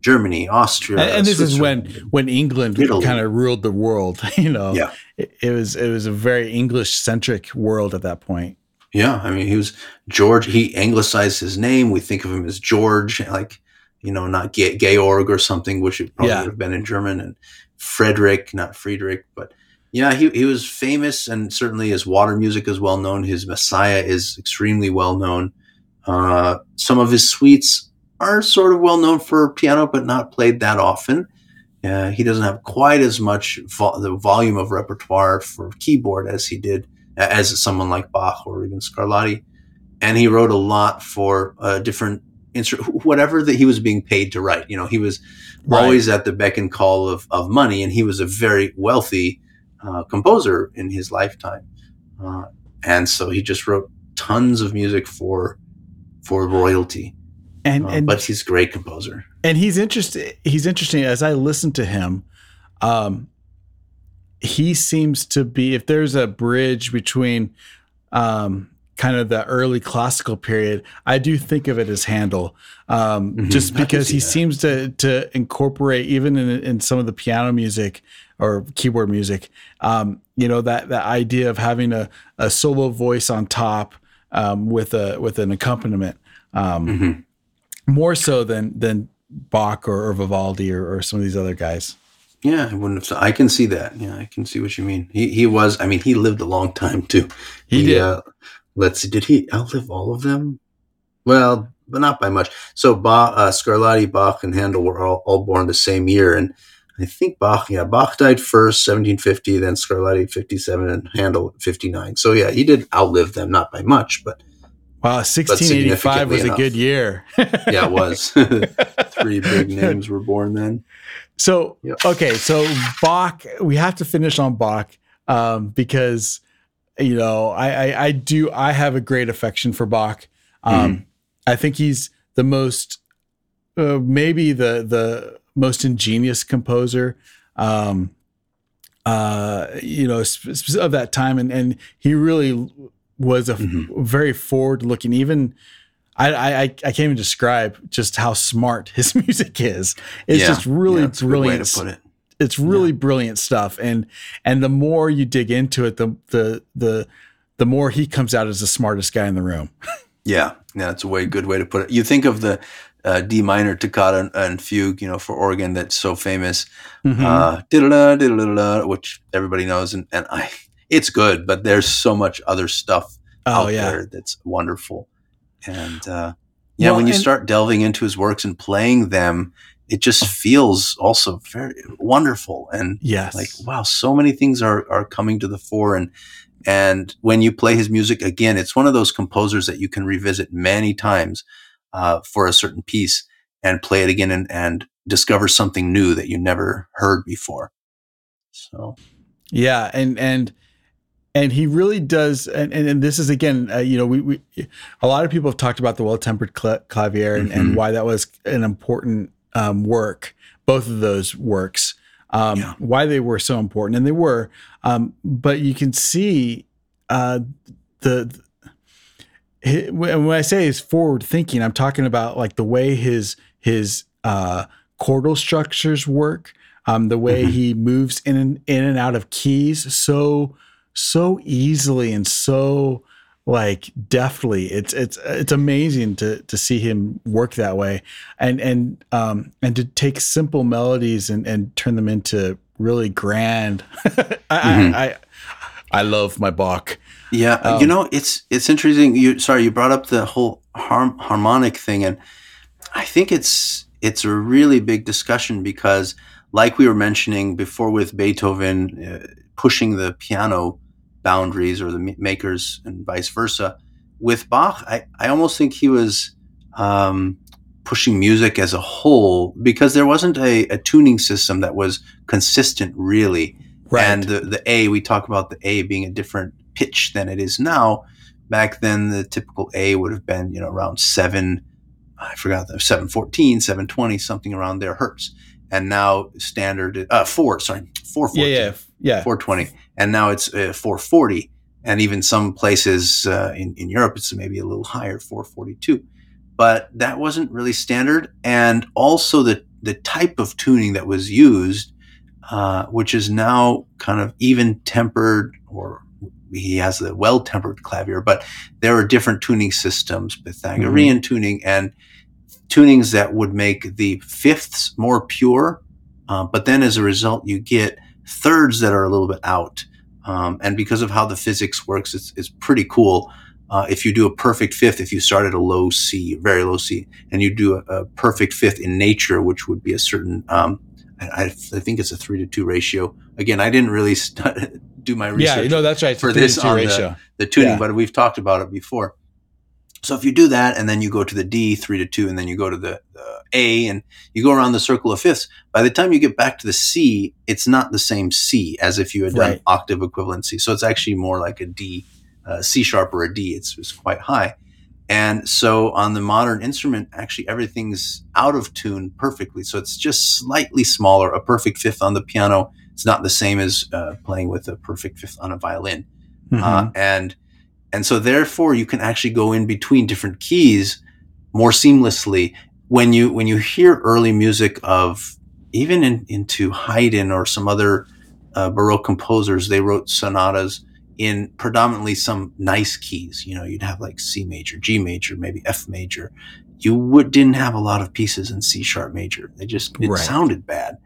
Germany, Austria. And, and this is when when England kind of ruled the world. You know, yeah, it, it was it was a very English centric world at that point. Yeah, I mean, he was George. He anglicized his name. We think of him as George, like you know, not Georg or something, which it probably yeah. would have been in German, and Frederick, not Friedrich, but yeah, he, he was famous, and certainly his water music is well known. His Messiah is extremely well known. Uh, some of his suites are sort of well known for piano, but not played that often. Uh, he doesn't have quite as much vo- the volume of repertoire for keyboard as he did as someone like Bach or even Scarlatti. And he wrote a lot for uh, different instru- whatever that he was being paid to write. You know, he was right. always at the beck and call of, of money, and he was a very wealthy uh, composer in his lifetime. Uh, and so he just wrote tons of music for for royalty. And, uh, and but he's a great composer. And he's interesting. He's interesting. As I listen to him, um, he seems to be. If there's a bridge between um, kind of the early classical period, I do think of it as Handel, um, mm-hmm. just because he that. seems to to incorporate even in in some of the piano music or keyboard music, um, you know that that idea of having a, a solo voice on top um, with a with an accompaniment, um, mm-hmm. more so than than Bach or, or Vivaldi or, or, some of these other guys. Yeah, I wouldn't have. I can see that. Yeah, I can see what you mean. He he was. I mean, he lived a long time too. He, he did. Uh, let's see. Did he outlive all of them? Well, but not by much. So Bach, uh, Scarlatti, Bach, and Handel were all, all born the same year, and I think Bach. Yeah, Bach died first, 1750, then Scarlatti 57, and Handel 59. So yeah, he did outlive them, not by much, but Wow, 1685 was enough. a good year. yeah, it was. Three big names were born then. So, yep. okay, so Bach, we have to finish on Bach um, because, you know, I, I, I, do, I have a great affection for Bach. Um, mm-hmm. I think he's the most, uh, maybe the, the most ingenious composer. Um, uh, you know, of that time, and and he really was a mm-hmm. very forward looking, even I, I I can't even describe just how smart his music is. It's yeah. just really yeah, brilliant. to put it. It's really yeah. brilliant stuff, and and the more you dig into it, the the the the more he comes out as the smartest guy in the room. yeah, yeah, that's a way good way to put it. You think of the uh, D minor toccata and, and, fugue, you know, for organ that's so famous, mm-hmm. uh, which everybody knows, and and I it's good, but there's so much other stuff oh, out yeah. there that's wonderful. And uh, yeah, well, when you and- start delving into his works and playing them, it just feels also very wonderful and yes. like wow, so many things are are coming to the fore and and when you play his music again, it's one of those composers that you can revisit many times uh, for a certain piece and play it again and, and discover something new that you never heard before. So, yeah, and and and he really does and, and, and this is again uh, you know we, we a lot of people have talked about the well-tempered cl- clavier and, mm-hmm. and, why that was an important um, work both of those works um, yeah. why they were so important and they were um, but you can see uh, the, the when I say his forward thinking, I'm talking about like the way his his uh, chordal structures work, um, the way mm-hmm. he moves in and in and out of keys so so easily and so like deftly. It's it's it's amazing to to see him work that way, and and um and to take simple melodies and and turn them into really grand. I, mm-hmm. I, I, I love my Bach. Yeah, um, you know it's it's interesting. You sorry you brought up the whole harm, harmonic thing, and I think it's it's a really big discussion because, like we were mentioning before with Beethoven uh, pushing the piano boundaries or the makers and vice versa. With Bach, I, I almost think he was um, pushing music as a whole because there wasn't a, a, tuning system that was consistent, really. Right. And the, the A, we talk about the A being a different pitch than it is now. Back then, the typical A would have been, you know, around seven, I forgot the 714, 720, something around there hertz. And now standard, uh, four, sorry, 414. Yeah, yeah, yeah. 420 and now it's uh, 440 and even some places uh, in, in Europe it's maybe a little higher 442 but that wasn't really standard and also the the type of tuning that was used uh, which is now kind of even tempered or he has the well tempered clavier but there are different tuning systems pythagorean mm-hmm. tuning and tunings that would make the fifths more pure uh, but then as a result you get thirds that are a little bit out. Um, and because of how the physics works, it's, it's pretty cool. uh, if you do a perfect fifth, if you start at a low C, very low C, and you do a, a perfect fifth in nature, which would be a certain, um, I, I, think it's a three to two ratio. Again, I didn't really st- do my research. Yeah, know that's right. for this on ratio. The, the tuning, Yeah. but we've talked about it before. So if you do that, and then you go to the D three to two, and then you go to the, the A, and you go around the circle of fifths. By the time you get back to the C, it's not the same C as if you had done Right. octave equivalency. So it's actually more like a D, uh, C sharp or a D. It's, it's quite high. And so on the modern instrument, actually everything's out of tune perfectly. So it's just slightly smaller. A perfect fifth on the piano is not the same as uh, playing with a perfect fifth on a violin. Mhm. Uh, and and so therefore you can actually go in between different keys more seamlessly when you when you hear early music of even in, into Haydn or some other uh, Baroque composers, they wrote sonatas in predominantly some nice keys. You know, you'd have like C major, G major, maybe F major. You would didn't have a lot of pieces in C sharp major. They just it Right. sounded bad,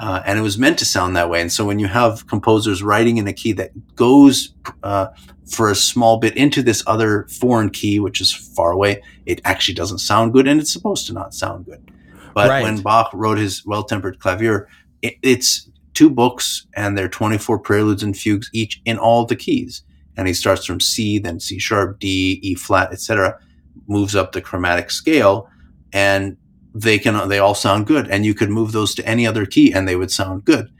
uh, and it was meant to sound that way. And so when you have composers writing in a key that goes uh, for a small bit into this other foreign key, which is far away, it actually doesn't sound good, and it's supposed to not sound good. But Right. when Bach wrote his Well Tempered Clavier, it, it's two books and they're 24 preludes and fugues each in all the keys. And he starts from C, then C sharp, D, E flat, etc. Moves up the chromatic scale, and they can they all sound good. And you could move those to any other key, and they would sound good.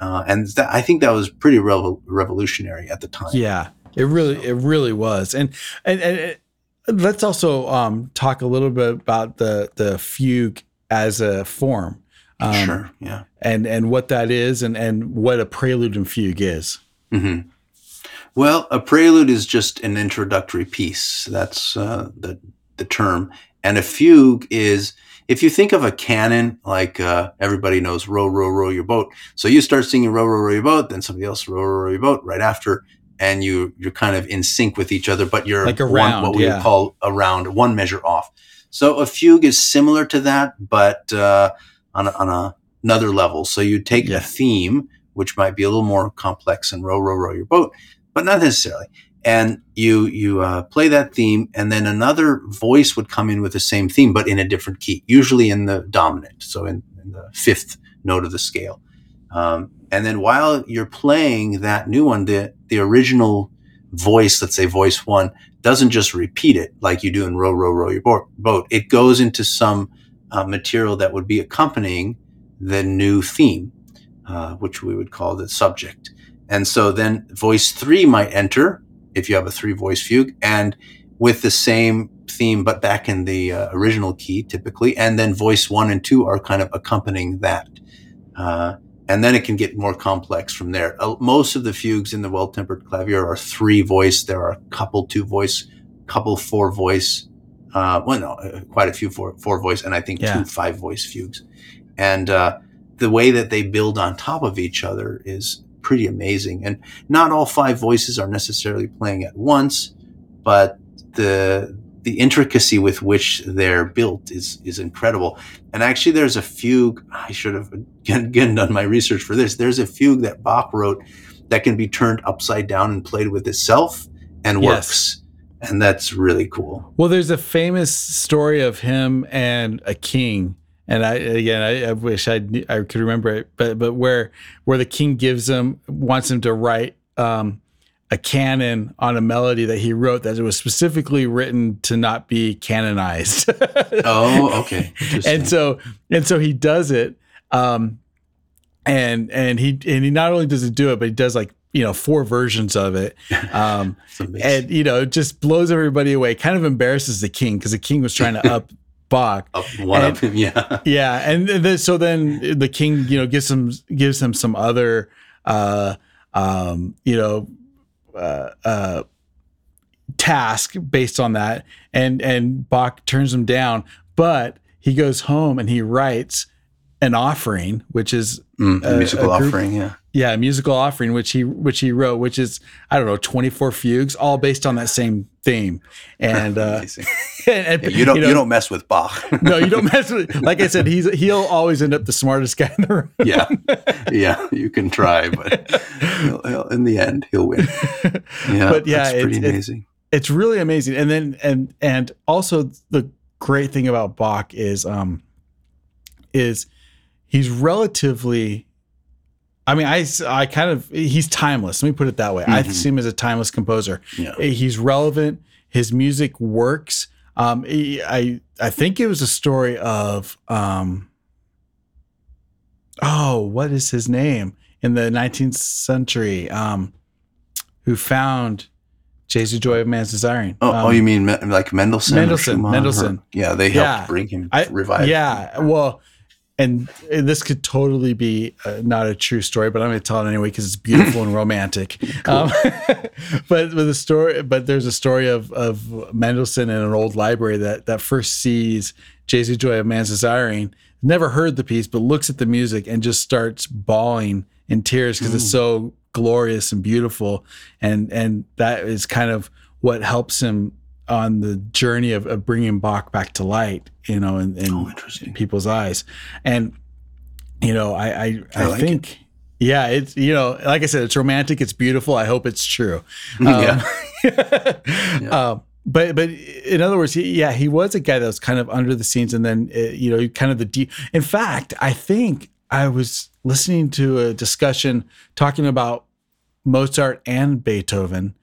Uh, and that, I think that was pretty revo- revolutionary at the time. Yeah, it really, it really was. And and, and it- let's also um, talk a little bit about the the fugue as a form, um, sure. Yeah. and and what that is, and and what a prelude and fugue is. hmm Well, a prelude is just an introductory piece. That's uh, the the term, and a fugue is if you think of a canon, like uh, everybody knows, row, row, row your boat. So you start singing row, row, row your boat, then somebody else row, row, row your boat right after, and you you're kind of in sync with each other, but you're Like a one, what we yeah. would call a round, one measure off. So a fugue is similar to that, but uh, on a, on a, another level. So you take Yeah. a theme, which might be a little more complex and row, row, row your boat, but not necessarily. And you you uh, play that theme, and then another voice would come in with the same theme, but in a different key, usually in the dominant, so in, in the fifth note of the scale. Um, and then while you're playing that new one, the the original voice, let's say voice one, doesn't just repeat it like you do in row, row, row your boat. It goes into some uh, material that would be accompanying the new theme, uh, which we would call the subject. And so then voice three might enter if you have a three voice fugue and with the same theme, but back in the uh, original key typically. And then voice one and two are kind of accompanying that. Uh, and then it can get more complex from there. Uh, most of the fugues in the Well Tempered Clavier are three voice. There are a couple two voice, couple four voice. Uh, well, no, uh, quite a few four, four voice, and I think Yeah. two five voice fugues. And uh, the way that they build on top of each other is pretty amazing. And not all five voices are necessarily playing at once, but the the intricacy with which they're built is is incredible. And actually, there's a fugue. I should have again, again done my research for this. There's a fugue that Bach wrote that can be turned upside down and played with itself and works. Yes. And that's really cool. Well, there's a famous story of him and a king, and I again I, I wish I I could remember it, but but where where the king gives him wants him to write um, a canon on a melody that he wrote that it was specifically written to not be canonized. Oh, okay. And so and so he does it um and and he and he not only does it do it but he does like you know four versions of it um and you know it just blows everybody away kind of embarrasses the king because the king was trying to up bach Up one and- of him, yeah. yeah and then so then the king you know gives him gives him some other uh um you know uh uh task based on that and and Bach turns him down but he goes home and he writes an offering which is Mm, a a- musical a group- offering, yeah. Yeah musical offering which he which he wrote which is i don't know 24 fugues all based on that same theme and uh and, Yeah, you don't you, know, don't mess with Bach. no you don't mess with like i said he's he'll always end up the smartest guy in the room yeah, yeah. You can try, but he'll, he'll- in the end, he'll win. Yeah, But yeah, that's pretty it's- it's- amazing. it's really amazing. And then and and also the great thing about Bach is um is he's relatively I mean, I, I kind of he's timeless. Let me put it that way. Mm-hmm. I see him as a timeless composer. Yeah. He's relevant. His music works. Um, he, I I think it was a story of um, oh, what is his name in the 19th century? Um, who found Jesu Joy of Man's Desiring? Oh, oh um, oh, you mean like Mendelssohn? Mendelssohn. Mendelssohn. yeah, they helped yeah. bring him I, revive. Yeah, well and this could totally be uh, not a true story, but I'm going to tell it anyway because it's beautiful and romantic. Um, but with the story, but there's a story of of Mendelssohn in an old library that that first sees Jesu Joy of Man's Desiring, never heard the piece, but looks at the music and just starts bawling in tears because it's so glorious and beautiful, and and that is kind of what helps him on the journey of, of bringing Bach back to light, you know, in, in, oh, people's eyes. And, you know, I, I, I, I like think, it. yeah, it's, you know, like I said, it's romantic. It's beautiful. I hope it's true. Um, yeah. yeah. Um, but, but in other words, he, yeah, he was a guy that was kind of under the scenes and then, uh, you know, kind of the deep, in fact, I think I was listening to a discussion talking about Mozart and Beethoven.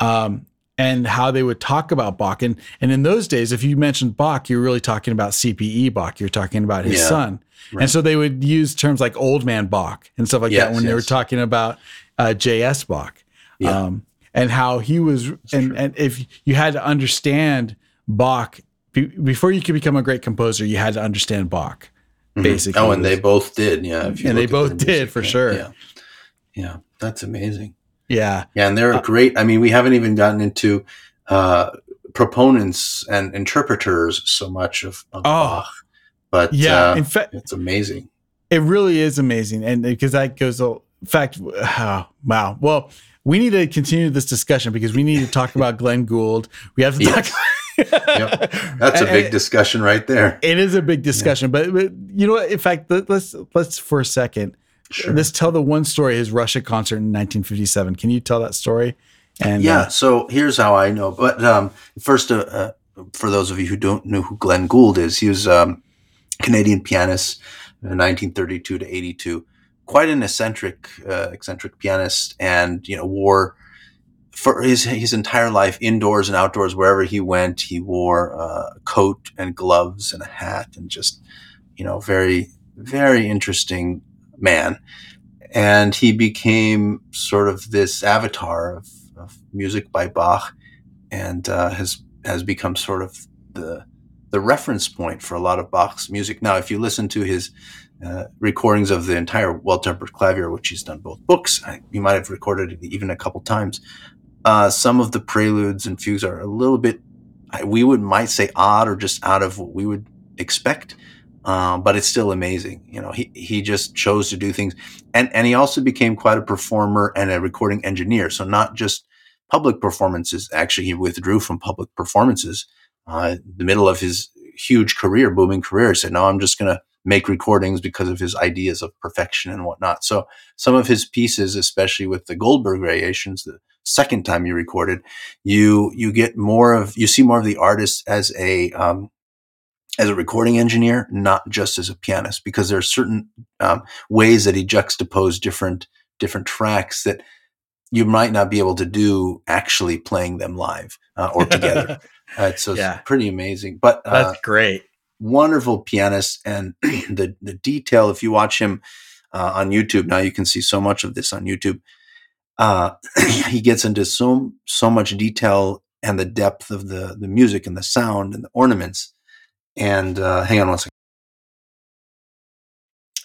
Um, and how they would talk about Bach. And, and in those days, if you mentioned Bach, you're really talking about CPE Bach. You're talking about his yeah, son. Right. And so they would use terms like old man Bach and stuff like yes, that when yes. they were talking about uh, J.S. Bach. Yeah. Um, and how he was, and, and if you had to understand Bach, be, before you could become a great composer, you had to understand Bach, mm-hmm. basically. Oh, and they both did. Yeah. and they both did music, for sure. Yeah. Yeah. That's amazing. Yeah. Yeah. And they're uh, great. I mean, we haven't even gotten into uh, proponents and interpreters so much of, of oh, Bach, but yeah, uh, in fact, it's amazing. It really is amazing. And because that goes, in fact, oh, wow. Well, we need to continue this discussion because we need to talk about Glenn Gould. We have to yes. talk. yep. That's a big discussion right there. It is a big discussion, yeah. but, but you know what? In fact, let's let's for a second Sure. Let's tell the one story, his Russia concert in 1957. Can you tell that story? And yeah, uh, so here's how I know. But um, first, uh, uh, for those of you who don't know who Glenn Gould is, he was a um, Canadian pianist, 1932 to 82. Quite an eccentric, uh, eccentric pianist, and you know wore for his his entire life indoors and outdoors wherever he went. He wore uh, a coat and gloves and a hat, and just you know very very interesting man. And he became sort of this avatar of, of music by Bach and uh, has, has become sort of the, the reference point for a lot of Bach's music. Now, if you listen to his uh, recordings of the entire Well Tempered Clavier, which he's done both books, I, you might have recorded it even a couple times. Uh, some of the preludes and fugues are a little bit, we would might say odd or just out of what we would expect um, but it's still amazing. You know, he, he just chose to do things. And, and he also became quite a performer and a recording engineer. So not just public performances. Actually, he withdrew from public performances, uh, the middle of his huge career, booming career. He said, no, I'm just going to make recordings because of his ideas of perfection and whatnot. So some of his pieces, especially with the Goldberg variations, the second time you recorded, you, you get more of, you see more of the artist as a, um, as a recording engineer, not just as a pianist, because there are certain um, ways that he juxtaposed different different tracks that you might not be able to do actually playing them live uh, or together. uh, so yeah. it's pretty amazing. But uh, that's great. Wonderful pianist, and the the detail. If you watch him uh, on YouTube now, you can see so much of this on YouTube. Uh, he gets into so so much detail and the depth of the the music and the sound and the ornaments and uh, hang on one second.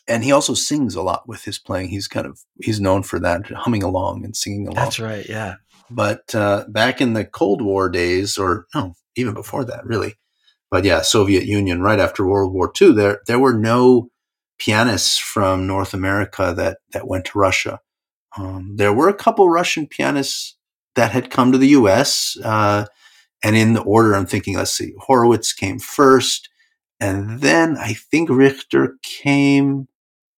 And he also sings a lot with his playing. He's kind of he's known for that, humming along and singing along. That's right, yeah. But uh, back in the Cold War days, or no, even before that, really. But yeah, Soviet Union, right after World War II, there there were no pianists from North America that that went to Russia. Um, there were a couple Russian pianists that had come to the U.S. Uh, and in the order I'm thinking, let's see, Horowitz came first, and then I think Richter came,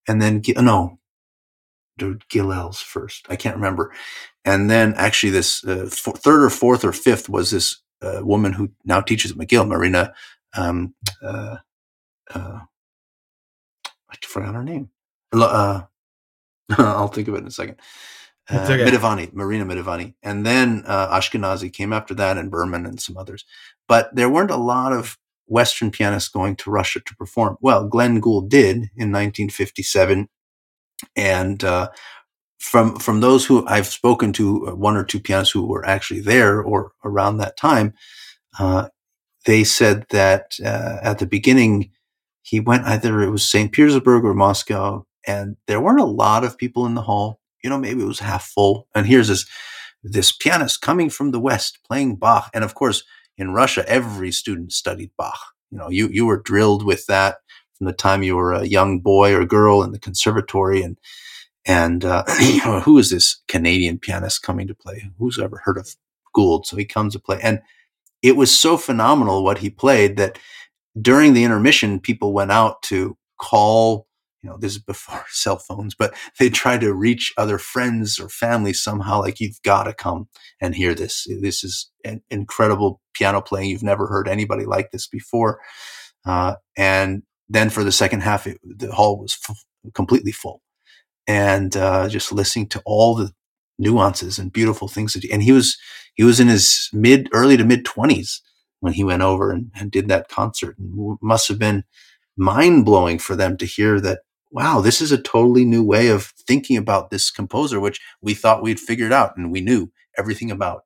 and then no, Gilels first. I can't remember. And then actually, this uh, third or fourth or fifth was this uh, woman who now teaches at McGill, Marina. Um, uh, uh, I forgot her name. Uh, I'll think of it in a second. Uh, okay. Mdivani, Marina Mdivani. And then uh, Ashkenazy came after that, and Berman and some others. But there weren't a lot of Western pianists going to Russia to perform. Well, Glenn Gould did in 1957, and uh, from from those who I've spoken to, uh, one or two pianists who were actually there or around that time, uh, they said that uh, at the beginning he went either it was St. Petersburg or Moscow, and there weren't a lot of people in the hall. You know, maybe it was half full. And here's this this pianist coming from the West playing Bach, and of course in Russia, every student studied Bach. You know, you you were drilled with that from the time you were a young boy or girl in the conservatory, and and uh, you know, who is this Canadian pianist coming to play? Who's ever heard of Gould? So he comes to play, and it was so phenomenal what he played that during the intermission, people went out to call you know, this is before cell phones, but they try to reach other friends or family somehow. Like you've got to come and hear this. This is an incredible piano playing. You've never heard anybody like this before. Uh, and then for the second half, it, the hall was f- completely full, and uh, just listening to all the nuances and beautiful things. That he, and he was he was in his mid early to mid twenties when he went over and, and did that concert. And must have been mind blowing for them to hear that wow, this is a totally new way of thinking about this composer, which we thought we'd figured out and we knew everything about.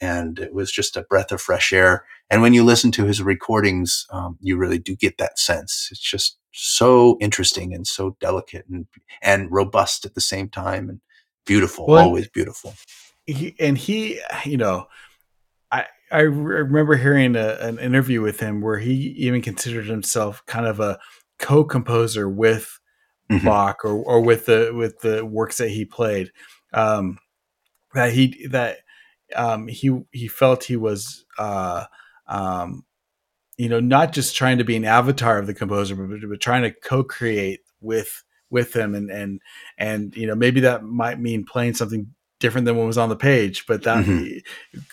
And it was just a breath of fresh air. And when you listen to his recordings, um, you really do get that sense. It's just so interesting and so delicate and and robust at the same time and beautiful, well, always beautiful. He, and he, you know, I I remember hearing a, an interview with him where he even considered himself kind of a co-composer with mm-hmm. Bach or, or with the with the works that he played. Um, that he that um, he he felt he was uh, um, you know not just trying to be an avatar of the composer, but, but trying to co-create with with him and and and you know maybe that might mean playing something different than what was on the page, but that mm-hmm.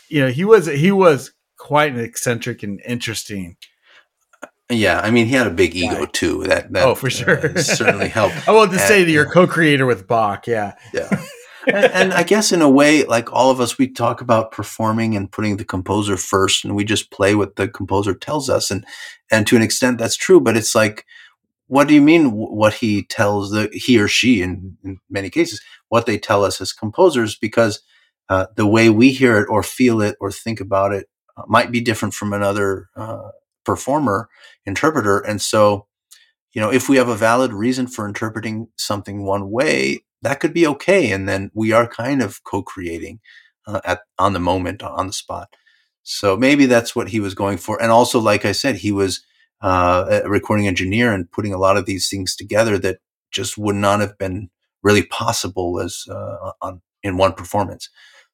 you know he was he was quite an eccentric and interesting yeah, I mean, he had a big ego too. That, that oh, for sure, uh, certainly helped. I want to say that you're co-creator with Bach. Yeah, yeah. and, and, I guess in a way, like all of us, we talk about performing and putting the composer first, and we just play what the composer tells us, and and to an extent, that's true. But it's like, what do you mean? What he tells the he or she, in, in many cases, what they tell us as composers, because uh, the way we hear it or feel it or think about it uh, might be different from another uh, performer, interpreter. And so, you know, if we have a valid reason for interpreting something one way, that could be okay. And then we are kind of co-creating uh, at on the moment, on the spot. So maybe that's what he was going for. And also, like I said, he was uh, a recording engineer and putting a lot of these things together that just would not have been really possible as uh, on in one performance.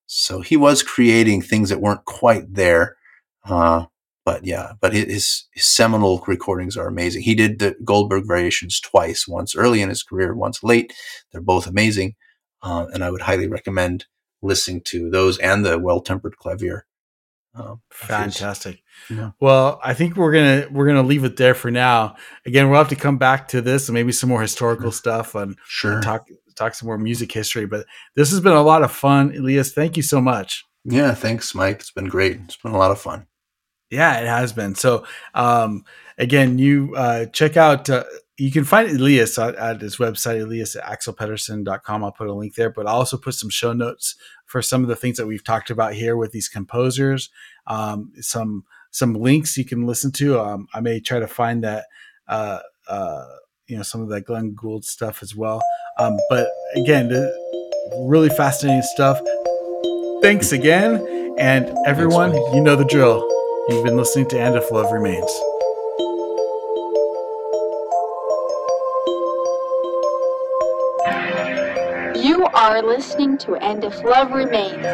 So he was creating things that weren't quite there. Uh, but yeah, but his, his seminal recordings are amazing. He did the Goldberg variations twice, once early in his career, once late. They're both amazing. Uh, and I would highly recommend listening to those and the well tempered clavier. Um, Fantastic. Yeah. Well, I think we're gonna we're gonna leave it there for now. Again, we'll have to come back to this and maybe some more historical stuff and, sure. and talk talk some more music history. But this has been a lot of fun, Elias. Thank you so much. Yeah, thanks, Mike. It's been great. It's been a lot of fun. Yeah, it has been. So, um, again, you uh, check out, uh, you can find Elias at, at his website, elias at axelpedersen.com. I'll put a link there, but I'll also put some show notes for some of the things that we've talked about here with these composers, um, some some links you can listen to. Um, I may try to find that, uh, uh, you know, some of that Glenn Gould stuff as well. Um, but again, really fascinating stuff. Thanks again. And everyone, you know the drill. You've been listening to And If Love Remains. You are listening to And If Love Remains,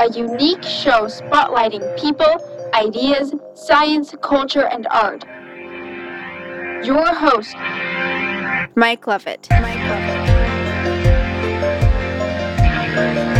a unique show spotlighting people, ideas, science, culture, and art. Your host, Mike Lovett. Mike Lovett.